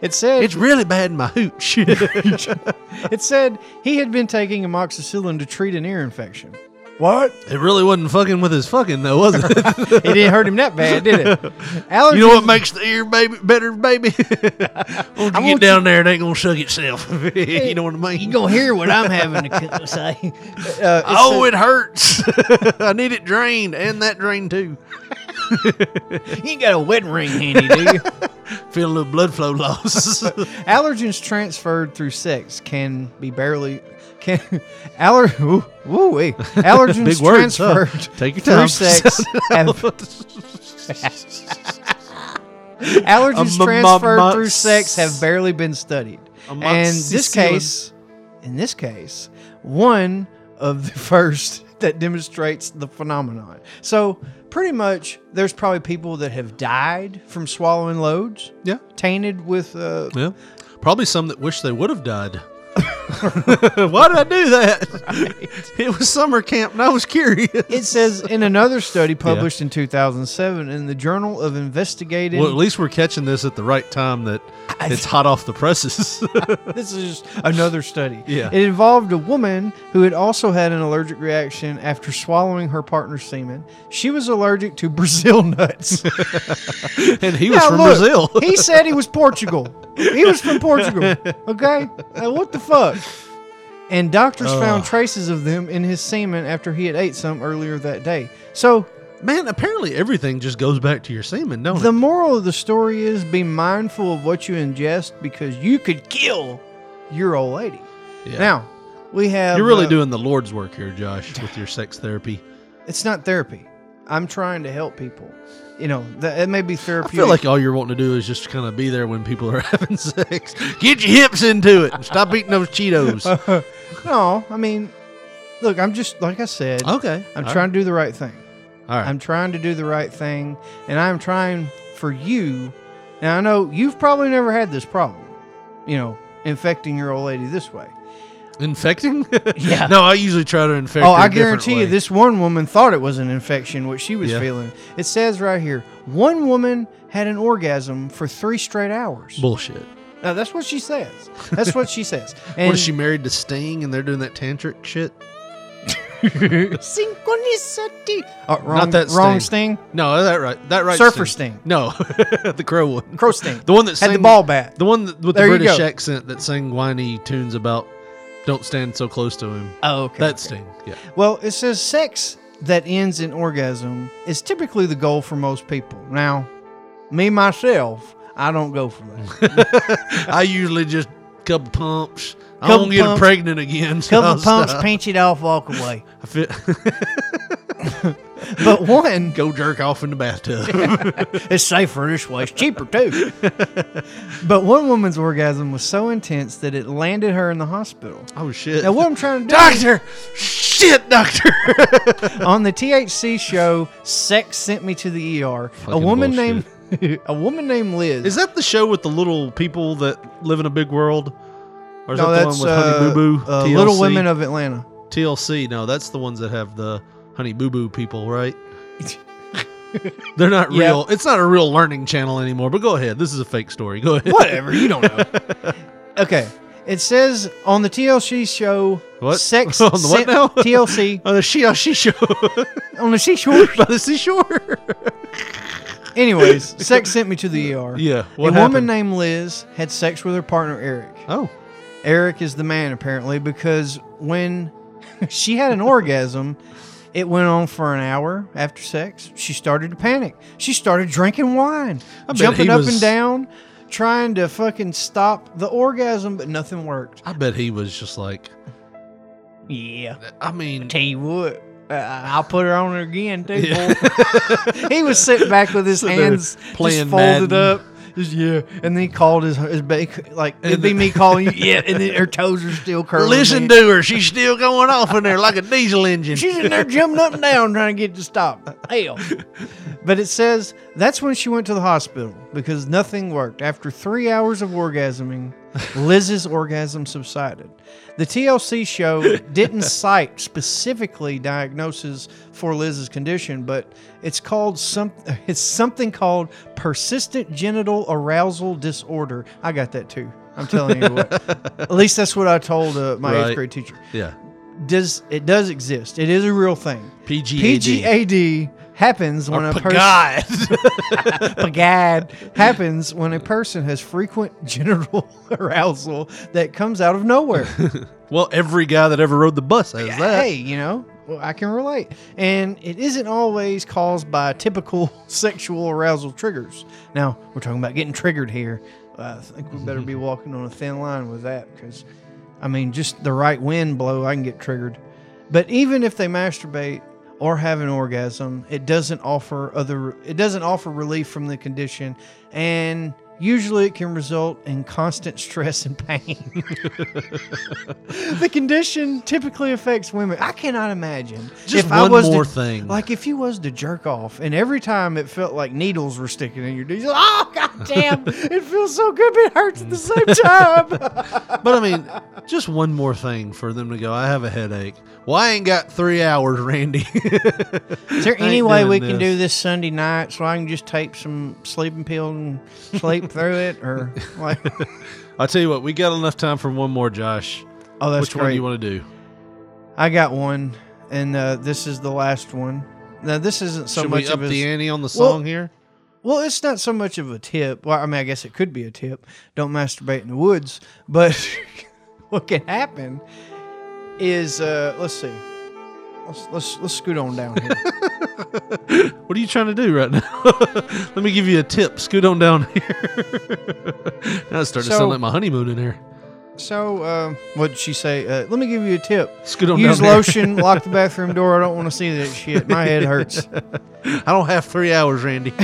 Speaker 3: It said
Speaker 1: It's really bad in my hooch.
Speaker 3: it said he had been taking amoxicillin to treat an ear infection. What?
Speaker 1: it really wasn't fucking with his fucking though, was it?
Speaker 3: It didn't hurt him that bad, did it? Allergies,
Speaker 1: you know what makes the ear baby better, baby? Won't you get down there? It ain't gonna suck itself. you know what I mean?
Speaker 3: You gonna hear what I'm having to say? Uh,
Speaker 1: oh, it hurts. I need it drained, and that drained too.
Speaker 3: you ain't got a wedding ring handy, do you?
Speaker 1: Feel a little blood flow loss.
Speaker 3: Allergens transferred through sex can be barely can aller ooh, ooh, wait. allergens
Speaker 1: Big words. huh?
Speaker 3: transferred
Speaker 1: Take your
Speaker 3: through
Speaker 1: time.
Speaker 3: sex have, allergens
Speaker 1: Um,
Speaker 3: transferred
Speaker 1: um,
Speaker 3: through sex have barely been studied.
Speaker 1: Um,
Speaker 3: And this case, in this case, one of the first that demonstrates the phenomenon. So pretty much, there's probably people that have died from swallowing loads,
Speaker 1: yeah,
Speaker 3: tainted with uh,
Speaker 1: yeah. Probably some that wish they would have died. Why did I do that? It was summer camp, and I was curious.
Speaker 3: It says in another study published in 2007 in the Journal of Investigating.
Speaker 1: Well, at least we're catching this at the right time that it's hot off the presses.
Speaker 3: this is just another study.
Speaker 1: Yeah.
Speaker 3: It involved a woman who had also had an allergic reaction after swallowing her partner's semen. She was allergic to Brazil nuts.
Speaker 1: and he was
Speaker 3: Now,
Speaker 1: from
Speaker 3: look,
Speaker 1: Brazil.
Speaker 3: he said he was Portugal. He was from Portugal. Okay? Uh, what the fuck? And doctors found traces of them in his semen after he had ate some earlier that day. So
Speaker 1: Man, apparently everything just goes back to your semen, don't it?
Speaker 3: The
Speaker 1: it?
Speaker 3: moral of the story is be mindful of what you ingest because you could kill your old lady.
Speaker 1: Yeah.
Speaker 3: Now, we have.
Speaker 1: You're really
Speaker 3: uh,
Speaker 1: doing the Lord's work here, Josh, with your sex therapy.
Speaker 3: It's not therapy. I'm trying to help people. You know, that it may be therapeutic.
Speaker 1: I feel like all you're wanting to do is just kind of be there when people are having sex. Get your hips into it stop eating those Cheetos.
Speaker 3: no, I mean, look, I'm just like I said.
Speaker 1: Okay.
Speaker 3: I'm
Speaker 1: all
Speaker 3: trying to do the right thing.
Speaker 1: All right.
Speaker 3: I'm trying to do the right thing, and I'm trying for you. Now I know you've probably never had this problem. You know, infecting your old lady this way.
Speaker 1: Infecting?
Speaker 3: Yeah.
Speaker 1: no, I usually try to infect.
Speaker 3: Oh,
Speaker 1: I a
Speaker 3: I
Speaker 1: different
Speaker 3: guarantee you, this one woman thought it was an infection, what she was
Speaker 1: Yeah.
Speaker 3: feeling. It says right here, one woman had an orgasm for three straight hours.
Speaker 1: bullshit.
Speaker 3: Now that's what she says. That's what she says. And
Speaker 1: what is she married to Sting and they're doing that tantric shit?
Speaker 3: Synchronicity. Oh, wrong,
Speaker 1: Not that
Speaker 3: wrong
Speaker 1: Sting. No, that right. That right.
Speaker 3: Surfer Sting.
Speaker 1: No, the crow one.
Speaker 3: Crow Sting.
Speaker 1: The one that
Speaker 3: Had the ball bat.
Speaker 1: The one that, with
Speaker 3: There
Speaker 1: the British
Speaker 3: go.
Speaker 1: accent that sang whiny tunes about "Don't stand so close to him."
Speaker 3: Oh, okay.
Speaker 1: That Sting. Yeah.
Speaker 3: Well, it says sex that ends in orgasm is typically the goal for most people. Now, me myself, I don't go for that.
Speaker 1: I usually just couple pumps. I
Speaker 3: Couple
Speaker 1: don't get pregnant again. so
Speaker 3: Couple
Speaker 1: I'll
Speaker 3: pumps,
Speaker 1: stop.
Speaker 3: pinch it off, walk away.
Speaker 1: I feel,
Speaker 3: but one
Speaker 1: Go jerk off in the bathtub.
Speaker 3: it's safer this way. It's cheaper too. but one woman's orgasm was so intense that it landed her in the hospital.
Speaker 1: oh shit.
Speaker 3: Now what I'm trying to do
Speaker 1: Doctor! Shit, doctor!
Speaker 3: on the THC show, Sex sent me to the ER. a woman
Speaker 1: bullshit.
Speaker 3: named a woman named Liz.
Speaker 1: Is that the show with the little people that live in a big world? Or is
Speaker 3: no,
Speaker 1: that the
Speaker 3: that's
Speaker 1: one with
Speaker 3: uh,
Speaker 1: Honey Boo Boo?
Speaker 3: uh,
Speaker 1: TLC?
Speaker 3: Little Women of Atlanta.
Speaker 1: TLC. No, that's the ones that have the Honey Boo Boo people, right? They're not
Speaker 3: Yep.
Speaker 1: real. It's not a real learning channel anymore. But go ahead. This is a fake story. Go ahead.
Speaker 3: Whatever, you don't know. okay. It says on the TLC show,
Speaker 1: What?
Speaker 3: Sex
Speaker 1: On the what now?
Speaker 3: TLC
Speaker 1: On the She She Show
Speaker 3: on the seashore.
Speaker 1: by the seashore.
Speaker 3: Anyways, Sex sent me to the ER.
Speaker 1: Yeah. What
Speaker 3: a
Speaker 1: happened?
Speaker 3: woman named Liz had sex with her partner Eric.
Speaker 1: Oh.
Speaker 3: Eric is the man apparently because when she had an orgasm, it went on for an hour after sex. She started to panic. She started drinking wine,
Speaker 1: I
Speaker 3: jumping up
Speaker 1: was-
Speaker 3: and down, trying to fucking stop the orgasm, but nothing worked.
Speaker 1: I bet he was just like,
Speaker 3: Yeah.
Speaker 1: I mean,
Speaker 3: Tell you what, uh, I'll put her on again too. boy. he was sitting back with his
Speaker 1: there
Speaker 3: hands
Speaker 1: playing
Speaker 3: just folded
Speaker 1: Madden.
Speaker 3: up. Just, yeah, and then he called his his bake like it'd be me calling you. Yeah, and then her toes are still curling.
Speaker 1: listen to her. She's still going off in there like a diesel engine.
Speaker 3: She's in there jumping up and down trying to get it to stop. Hell. But it says that's when she went to the hospital because nothing worked. After three hours of orgasming, Liz's orgasm subsided. The TLC show didn't cite specifically diagnosis for Liz's condition, but it's called some it's something called persistent genital arousal disorder. I got that too. I'm telling you what. At least that's what I told uh, my
Speaker 1: Right.
Speaker 3: eighth grade teacher
Speaker 1: yeah.
Speaker 3: does it does exist. It is a real thing.
Speaker 1: PGAD.
Speaker 3: PGAD happens when
Speaker 1: Or
Speaker 3: a person
Speaker 1: pagad.
Speaker 3: happens when a person has frequent genital arousal that comes out of nowhere.
Speaker 1: well, every guy that ever rode the bus has that.
Speaker 3: hey, you know, I can relate. And it isn't always caused by typical sexual arousal triggers. Now, we're talking about getting triggered here. I think we better be walking on a thin line with that because, I mean, just the right wind blow, I can get triggered. But even if they masturbate or have an orgasm, it doesn't offer other it doesn't offer relief from the condition and usually it can result in constant stress and pain. the condition typically affects women. I cannot imagine
Speaker 1: Just
Speaker 3: if I
Speaker 1: one
Speaker 3: was
Speaker 1: more
Speaker 3: to,
Speaker 1: thing.
Speaker 3: Like if you was to jerk off and every time it felt like needles were sticking in your dick, like, oh god damn, it feels so good, but it hurts at the same time.
Speaker 1: But I mean, just one more thing for them to go. I have a headache. Well, I ain't got three hours, Randy.
Speaker 3: Is there any way
Speaker 1: doing
Speaker 3: we can do this Sunday night so I can just take some sleeping pills and sleep through it, or like?
Speaker 1: I'll tell you what. We got enough time for one more, Josh.
Speaker 3: Oh, that's
Speaker 1: Which one
Speaker 3: great.
Speaker 1: do you want to do?
Speaker 3: I got one, and uh, this is the last one. Now, this isn't so
Speaker 1: Should
Speaker 3: much
Speaker 1: we up
Speaker 3: of a,
Speaker 1: the ante on the
Speaker 3: Well-
Speaker 1: song here?
Speaker 3: Well, it's not so much of a tip. Well, I mean, I guess it could be a tip. Don't masturbate in the woods. But what can happen is, uh, let's see. Let's, let's let's scoot on down here.
Speaker 1: What are you trying to do right now? Let me give you a tip. Scoot on down here. now it's starting to sound like my honeymoon in here.
Speaker 3: so, uh, what did she say? Uh, let me give you a tip.
Speaker 1: Scoot on
Speaker 3: Use
Speaker 1: down here.
Speaker 3: lotion. lock the bathroom door. I don't want to see that shit. My head hurts.
Speaker 1: I don't have three hours, Randy.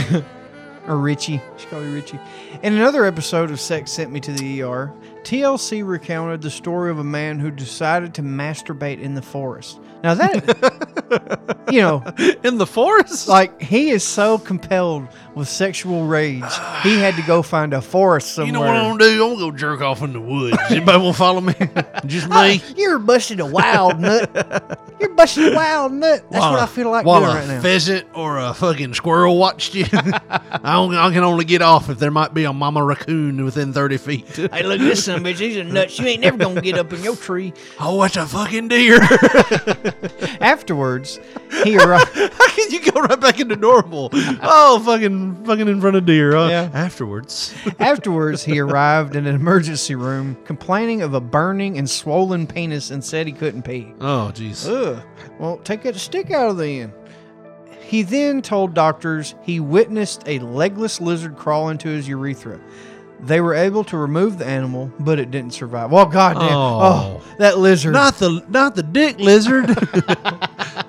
Speaker 3: or Richie. She called me Richie. In another episode of Sex Sent Me to the ER, TLC recounted the story of a man who decided to masturbate in the forest. Now that, you know,
Speaker 1: in the forest?
Speaker 3: like he is so compelled with sexual rage, he had to go find a forest somewhere.
Speaker 1: You know what I'm gonna do? I'm gonna go jerk off in the woods. Anybody want to follow me? Just me.
Speaker 3: You're busting a wild nut. You're busting a wild nut. That's
Speaker 1: While
Speaker 3: what
Speaker 1: a-
Speaker 3: I feel like
Speaker 1: while
Speaker 3: doing
Speaker 1: a
Speaker 3: right now.
Speaker 1: pheasant or a fucking squirrel watched you. I, don't, I can only get off if there might be a mama raccoon within 30 feet.
Speaker 3: Hey, look at this son of a bitch. These are nuts. You ain't never gonna get up in your tree.
Speaker 1: oh, it's a fucking deer.
Speaker 3: Afterwards, he arrived.
Speaker 1: How can you go right back into normal? Oh, fucking, fucking in front of deer. Huh?
Speaker 3: Yeah.
Speaker 1: Afterwards.
Speaker 3: Afterwards, he arrived in an emergency room complaining of a burning and swollen penis and said he couldn't pee.
Speaker 1: Oh, jeez.
Speaker 3: Ugh. Well, take that stick out of the end. He then told doctors he witnessed a legless lizard crawl into his urethra. They were able to remove the animal, but it didn't survive. Well, goddamn!
Speaker 1: Oh.
Speaker 3: Oh, that lizard!
Speaker 1: Not the not the dick lizard.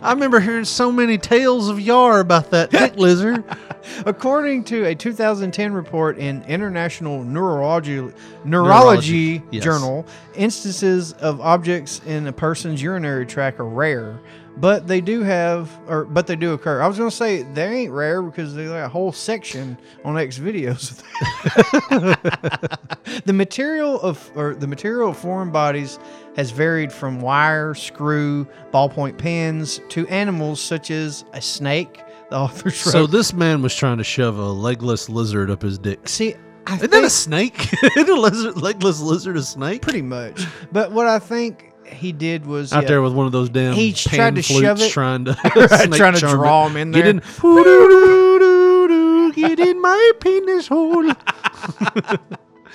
Speaker 1: I remember hearing so many tales of yar about that dick lizard.
Speaker 3: According to a 2010 report in International Neurology Neurology,
Speaker 1: Neurology, yes.
Speaker 3: Journal, instances of objects in a person's urinary tract are rare, but they do have, or but they do occur. I was going to say they ain't rare because they got a whole section on X videos. the material of or the material of foreign bodies has varied from wire, screw, ballpoint pens to animals such as a snake. The authors
Speaker 1: So this man was trying to shove a legless lizard up his dick.
Speaker 3: See, I
Speaker 1: Isn't that a snake? Isn't a lizard, legless lizard a snake?
Speaker 3: pretty much. But what I think he did was
Speaker 1: Out
Speaker 3: yeah,
Speaker 1: there with one of those damn
Speaker 3: He tried to shove it-
Speaker 1: trying to
Speaker 3: Right, trying to draw him in
Speaker 1: Get
Speaker 3: there.
Speaker 1: in, Hoo-doo-doo-doo, get in my penis hole.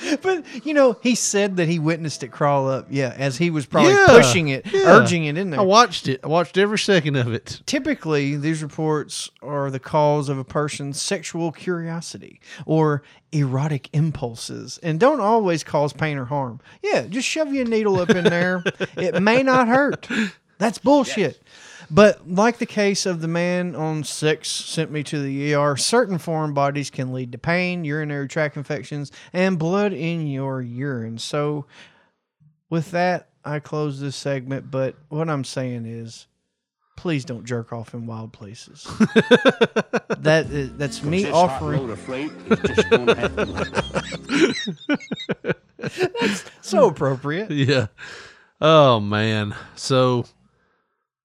Speaker 3: But you know, he said that he witnessed it crawl up. Yeah, as he was probably
Speaker 1: Yeah,
Speaker 3: pushing it,
Speaker 1: yeah.
Speaker 3: urging it in there.
Speaker 1: I watched it. I watched every second of it.
Speaker 3: Typically, these reports are the cause of a person's sexual curiosity or erotic impulses and don't always cause pain or harm. Yeah, just shove your needle up in there. it may not hurt. That's bullshit. But like the case of the man on Sex sent me to the ER, certain foreign bodies can lead to pain, urinary tract infections, and blood in your urine. So, with that, I close this segment. But what I'm saying is, please don't jerk off in wild places. that is, that's me offering. that's So appropriate.
Speaker 1: Yeah. Oh man. So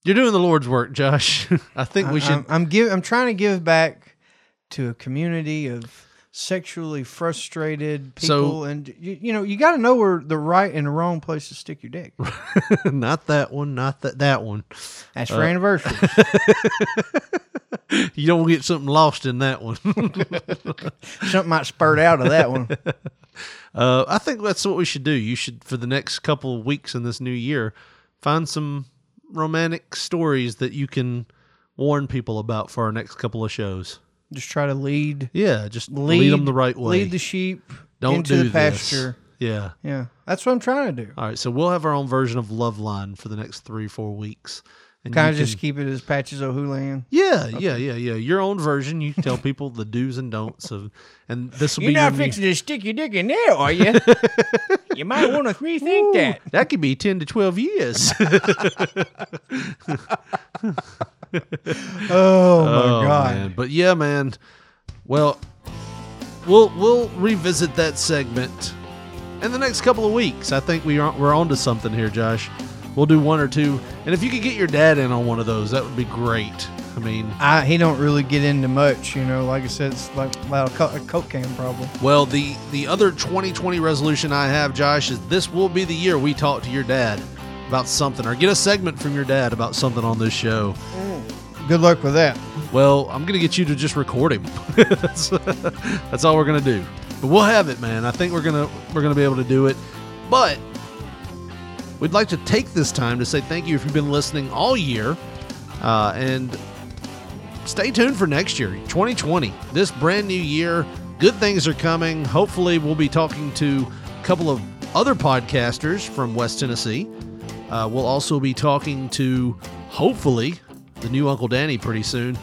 Speaker 1: you're doing the Lord's work, Josh. I think we should.
Speaker 3: I'm, I'm give, I'm trying to give back to a community of sexually frustrated
Speaker 1: So-
Speaker 3: people, and you, you know you got to know where the right and the wrong place to stick your dick.
Speaker 1: not that one. Not that that one.
Speaker 3: That's
Speaker 1: Uh,
Speaker 3: for anniversaries.
Speaker 1: You don't get something lost in that one.
Speaker 3: Something might spurt out of that one.
Speaker 1: Uh, I think that's what we should do. You should, for the next couple of weeks in this new year, find some romantic stories that you can warn people about for our next couple of shows.
Speaker 3: Just try to lead
Speaker 1: Yeah, just
Speaker 3: lead,
Speaker 1: lead, them the right way.
Speaker 3: Lead the sheep
Speaker 1: don't
Speaker 3: into
Speaker 1: do
Speaker 3: the pasture.
Speaker 1: This. Yeah.
Speaker 3: Yeah, that's what I'm trying to do.
Speaker 1: All right. So we'll have our own version of Love Line for the next three, four weeks. And
Speaker 3: Kind
Speaker 1: you
Speaker 3: of just keep it as Patches of O'Houlihan.
Speaker 1: Yeah, yeah, yeah, yeah. Your own version. You can tell people the do's and don'ts of, and this will
Speaker 3: You're
Speaker 1: be
Speaker 3: not
Speaker 1: your new-
Speaker 3: fixing to stick your dick in there, are you? you might want to rethink that.
Speaker 1: That could be ten to twelve years.
Speaker 3: Oh my
Speaker 1: Oh,
Speaker 3: god!
Speaker 1: man. But yeah, man. Well, we'll we'll revisit that segment in the next couple of weeks. I think we are we're onto something here, Josh. We'll do one or two, and if you could get your dad in on one of those, that would be great. I mean,
Speaker 3: I, he don't really get into much, you know. Like I said, it's like about a, co- coke can problem.
Speaker 1: well, the the other 2020 resolution I have, Josh, is this will be the year we talk to your dad about something, or get a segment from your dad about something on this show. Mm.
Speaker 3: Good luck with that.
Speaker 1: Well, I'm gonna get you to just record him. that's, that's all we're gonna do. But we'll have it, man. I think we're gonna we're gonna be able to do it. But we'd like to take this time to say thank you if you've been listening all year, uh, and stay tuned for next year, 2020. This brand new year, good things are coming. Hopefully, we'll be talking to a couple of other podcasters from West Tennessee. Uh, we'll also be talking to, hopefully, the new Uncle Danny pretty soon.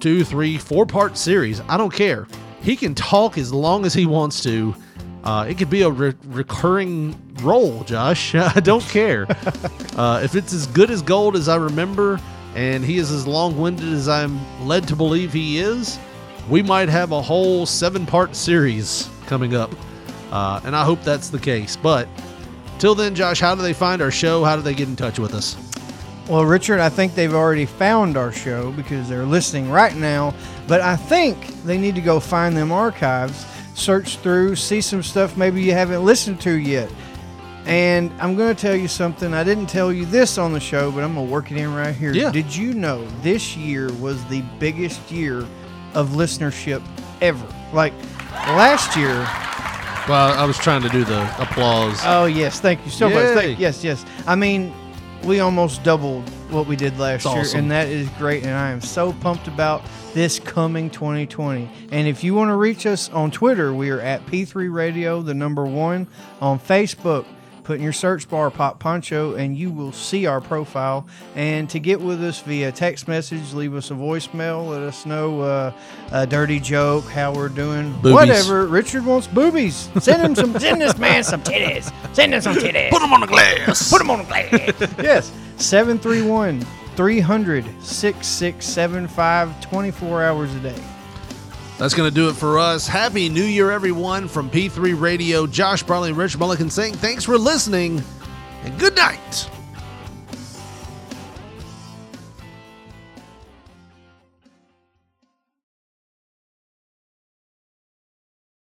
Speaker 1: Two, three, four part series. I don't care. He can talk as long as he wants to. Uh, it could be a re- recurring role, Josh. I don't care. uh, if it's as good as gold as I remember, and he is as long winded as I'm led to believe he is, we might have a whole seven part series coming up. Uh, and I hope that's the case. But till then, Josh, how do they find our show? How do they get in touch with us?
Speaker 3: Well, Richard, I think they've already found our show because they're listening right now. But I think they need to go find them archives, search through, see some stuff maybe you haven't listened to yet. And I'm going to tell you something. I didn't tell you this on the show, but I'm going to work it in right here.
Speaker 1: Yeah.
Speaker 3: Did you know this year was the biggest year of listenership ever? Like last year.
Speaker 1: Well, I was trying to do the applause.
Speaker 3: Oh, yes. Thank you so much.
Speaker 1: Yay.
Speaker 3: Thank, yes, yes. I mean, we almost doubled what we did last
Speaker 1: It's
Speaker 3: year, and that is great. And I am so pumped about this coming 2020. And if you want to reach us on Twitter, we are at P3 Radio, the number one. On Facebook, Put in your search bar Pop Poncho and you will see our profile. And to get with us via text message, leave us a voicemail. Let us know uh, a dirty joke, how we're doing,
Speaker 1: Boobies.
Speaker 3: whatever. Richard wants boobies. Send him some. send this man some titties. Send him some titties.
Speaker 1: Put them on the glass.
Speaker 3: Put them on the glass. yes. 731 300 6675 24 hours a day.
Speaker 1: That's going to do it for us. Happy New Year, everyone, from P3 Radio. Josh Barley and Rich Mulligan saying thanks for listening and good night.